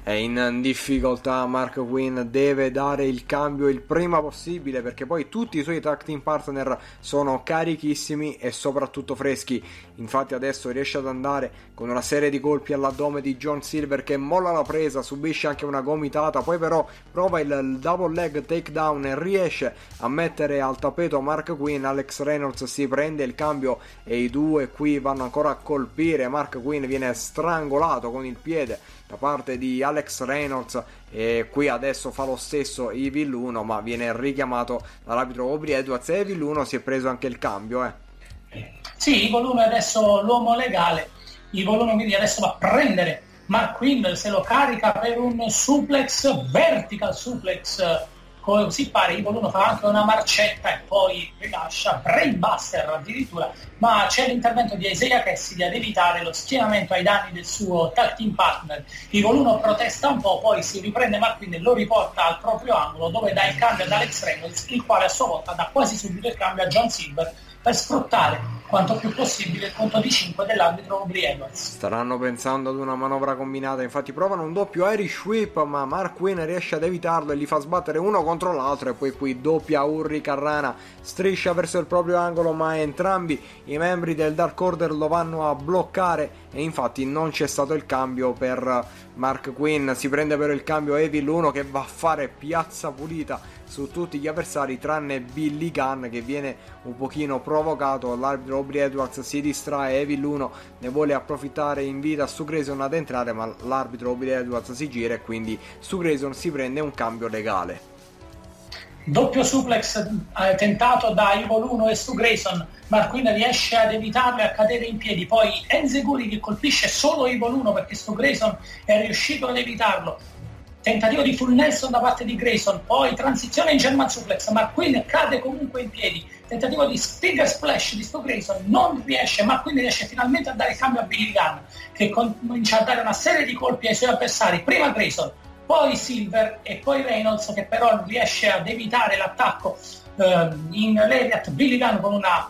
è in difficoltà Mark Quinn deve dare il cambio il prima possibile perché poi tutti i suoi tag team partner sono carichissimi e soprattutto freschi infatti adesso riesce ad andare con una serie di colpi all'addome di John Silver che molla la presa subisce anche una gomitata poi però prova il double leg takedown e riesce a mettere al tappeto Mark Quinn Alex Reynolds si prende il cambio e i due qui vanno ancora a colpire Mark Quinn viene strangolato con il piede da parte di Alex Reynolds e qui adesso fa lo stesso Evil 1 ma viene richiamato dall'arbitro Aubrey Edwards e Evil 1 si è preso anche il cambio eh. Sì Evil 1 è adesso l'uomo legale Evil 1 quindi adesso va a prendere Mark Quinn se lo carica per un suplex vertical suplex così pare Evil 1 fa anche una marcetta e poi rilascia Brainbuster addirittura ma c'è l'intervento di Isaiah Cassidy ad evitare lo schienamento ai danni del suo tag team partner. Evil 1 protesta un po' poi si riprende Marquin e lo riporta al proprio angolo dove dà il cambio ad Alex Reynolds il quale a sua volta dà quasi subito il cambio a John Silver per sfruttare quanto più possibile il conto di 5 dell'arbitro Aubrey Edwards. Staranno pensando ad una manovra combinata, infatti provano un doppio Irish Whip, ma Mark Quinn riesce ad evitarlo e li fa sbattere uno contro l'altro e poi qui doppia Urri Carrana striscia verso il proprio angolo, ma entrambi i membri del Dark Order lo vanno a bloccare e infatti non c'è stato il cambio per Mark Quinn, si prende però il cambio Evil 1 che va a fare piazza pulita su tutti gli avversari tranne Billy Gunn che viene un pochino provocato. L'arbitro Aubrey Edwards si distrae Evil 1 ne vuole approfittare invita su Grayson ad entrare ma l'arbitro Aubrey Edwards si gira e quindi su Grayson si prende un cambio legale. Doppio suplex eh, tentato da Evil 1 e su Grayson. Marquina riesce ad evitarlo e a cadere in piedi. Poi Enzeguri che colpisce solo Evil 1 perché su Grayson è riuscito ad evitarlo tentativo di full Nelson da parte di Grayson, poi transizione in German suplex, McQueen cade comunque in piedi, tentativo di Stinger Splash di Stu Grayson, non riesce, McQueen riesce finalmente a dare cambio a Billy Gunn, che comincia a dare una serie di colpi ai suoi avversari, prima Grayson, poi Silver e poi Reynolds che però riesce ad evitare l'attacco eh, in Lariat, Billy Gunn con una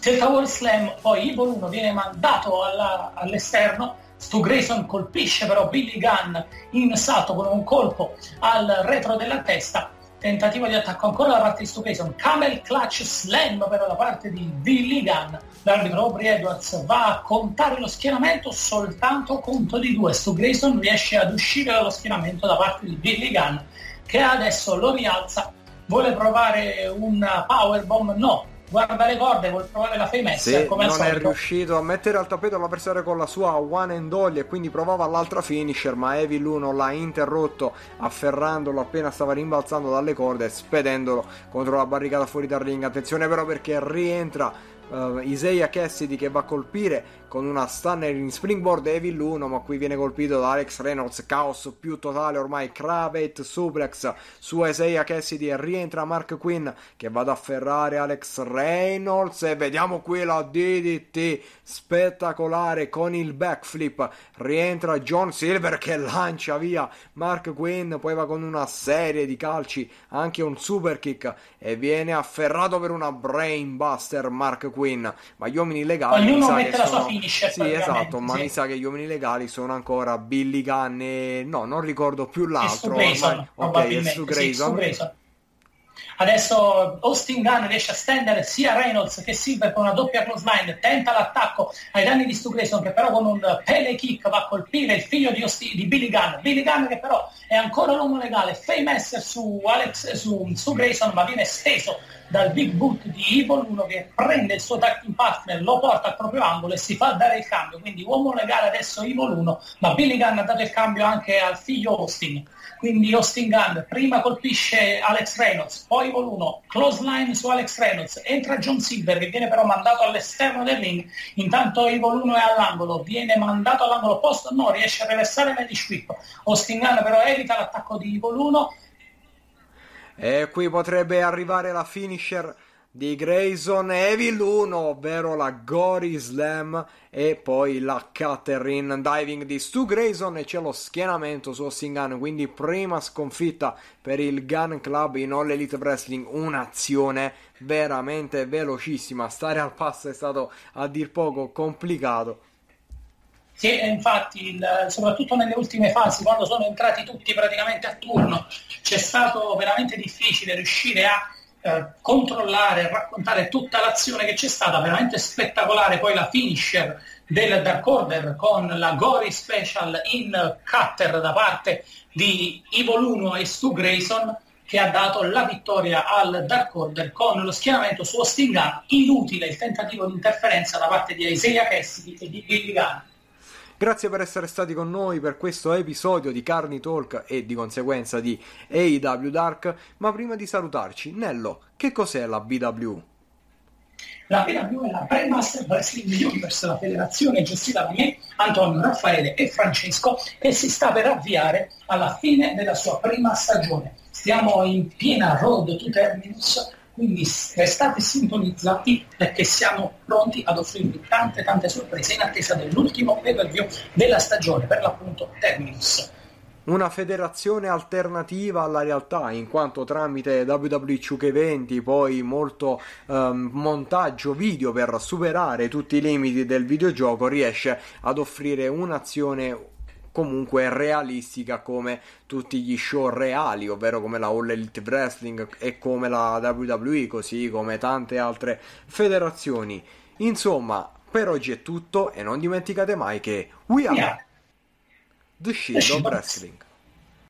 Delta Wall Slam, poi Evil 1 viene mandato alla, all'esterno, Stu Grayson colpisce però Billy Gunn in salto con un colpo al retro della testa, tentativo di attacco ancora da parte di Stu Grayson, Camel Clutch Slam però da parte di Billy Gunn, l'arbitro Aubrey Edwards va a contare lo schieramento soltanto conto di due, Stu Grayson riesce ad uscire dallo schieramento da parte di Billy Gunn che adesso lo rialza, vuole provare un powerbomb, no, guarda le corde, vuol provare la famessa sì, come non è riuscito a mettere al tappeto l'avversario con la sua one and only e quindi provava l'altra finisher ma Evil 1 l'ha interrotto afferrandolo appena stava rimbalzando dalle corde e spedendolo contro la barricata fuori dal ring. Attenzione però perché rientra Uh, Isaiah Cassidy che va a colpire con una stunner in springboard Evil 1 ma qui viene colpito da Alex Reynolds caos più totale ormai. Cravet suplex su Isaiah Cassidy e rientra Mark Quinn che va ad afferrare Alex Reynolds e vediamo qui la DDT spettacolare con il backflip. Rientra John Silver che lancia via Mark Quinn poi va con una serie di calci anche un super kick e viene afferrato per una brainbuster Mark Quinn. Ma gli uomini legali Ognuno mette la sono... sua finisher sì esatto ma sì. mi sa che gli uomini legali sono ancora Billy Gunn e no non ricordo più l'altro Stu Grayson, ormai- su sì, Grayson Stu Grayson. Adesso Austin Gunn riesce a stendere sia Reynolds che Silver con una doppia close line, tenta l'attacco ai danni di Stu Grayson che però con un pele kick va a colpire il figlio di, Austin- di Billy Gunn. Billy Gunn che però è ancora l'uomo legale, Fameasser su, Alex, su Stu Grayson ma viene steso dal big boot di Evil 1 che prende il suo tag team partner, lo porta al proprio angolo e si fa dare il cambio. Quindi uomo legale adesso Evil 1, ma Billy Gunn ha dato il cambio anche al figlio Austin. Quindi Austin Gunn prima colpisce Alex Reynolds, poi Evil 1, close line su Alex Reynolds, entra John Silver che viene però mandato all'esterno del ring, intanto Evil 1 è all'angolo, viene mandato all'angolo opposto, no, riesce a reversare Medish Whip. Austin Gunn però evita l'attacco di Evil 1 E qui potrebbe arrivare la finisher di Grayson Evil 1, ovvero la Gory Slam e poi la Catherine Diving di Stu Grayson e c'è lo schienamento su Austin quindi prima sconfitta per il Gun Club in All Elite Wrestling, un'azione veramente velocissima, stare al passo è stato a dir poco complicato. Sì, infatti, il- soprattutto nelle ultime fasi, quando sono entrati tutti praticamente a turno, c'è stato veramente difficile riuscire a eh, controllare, a raccontare tutta l'azione che c'è stata, veramente spettacolare. Poi la finisher del Dark Order con la Gory Special in cutter da parte di Evil 1 e Stu Grayson che ha dato la vittoria al Dark Order con lo schieramento su Austin inutile il tentativo di interferenza da parte di Isaiah Cassidy e di Billy Gunn. Grazie per essere stati con noi per questo episodio di Carni Talk e di conseguenza di AEW Dark. Ma prima di salutarci, Nello, che cos'è la BW? La PW è la Pre-Master Wrestling Universe, la federazione gestita da me, Antonio, Raffaele e Francesco, che si sta per avviare alla fine della sua prima stagione. Stiamo in piena road to terminus, quindi restate sintonizzati perché siamo pronti ad offrirvi tante tante sorprese in attesa dell'ultimo pay-per-view della stagione, per l'appunto Terminus. Una federazione alternativa alla realtà, in quanto tramite WWE 2K20, poi molto ehm, montaggio video per superare tutti i limiti del videogioco, riesce ad offrire un'azione comunque realistica come tutti gli show reali, ovvero come la All Elite Wrestling e come la WWE, così come tante altre federazioni. Insomma, per oggi è tutto e non dimenticate mai che we are the Shield of Wrestling.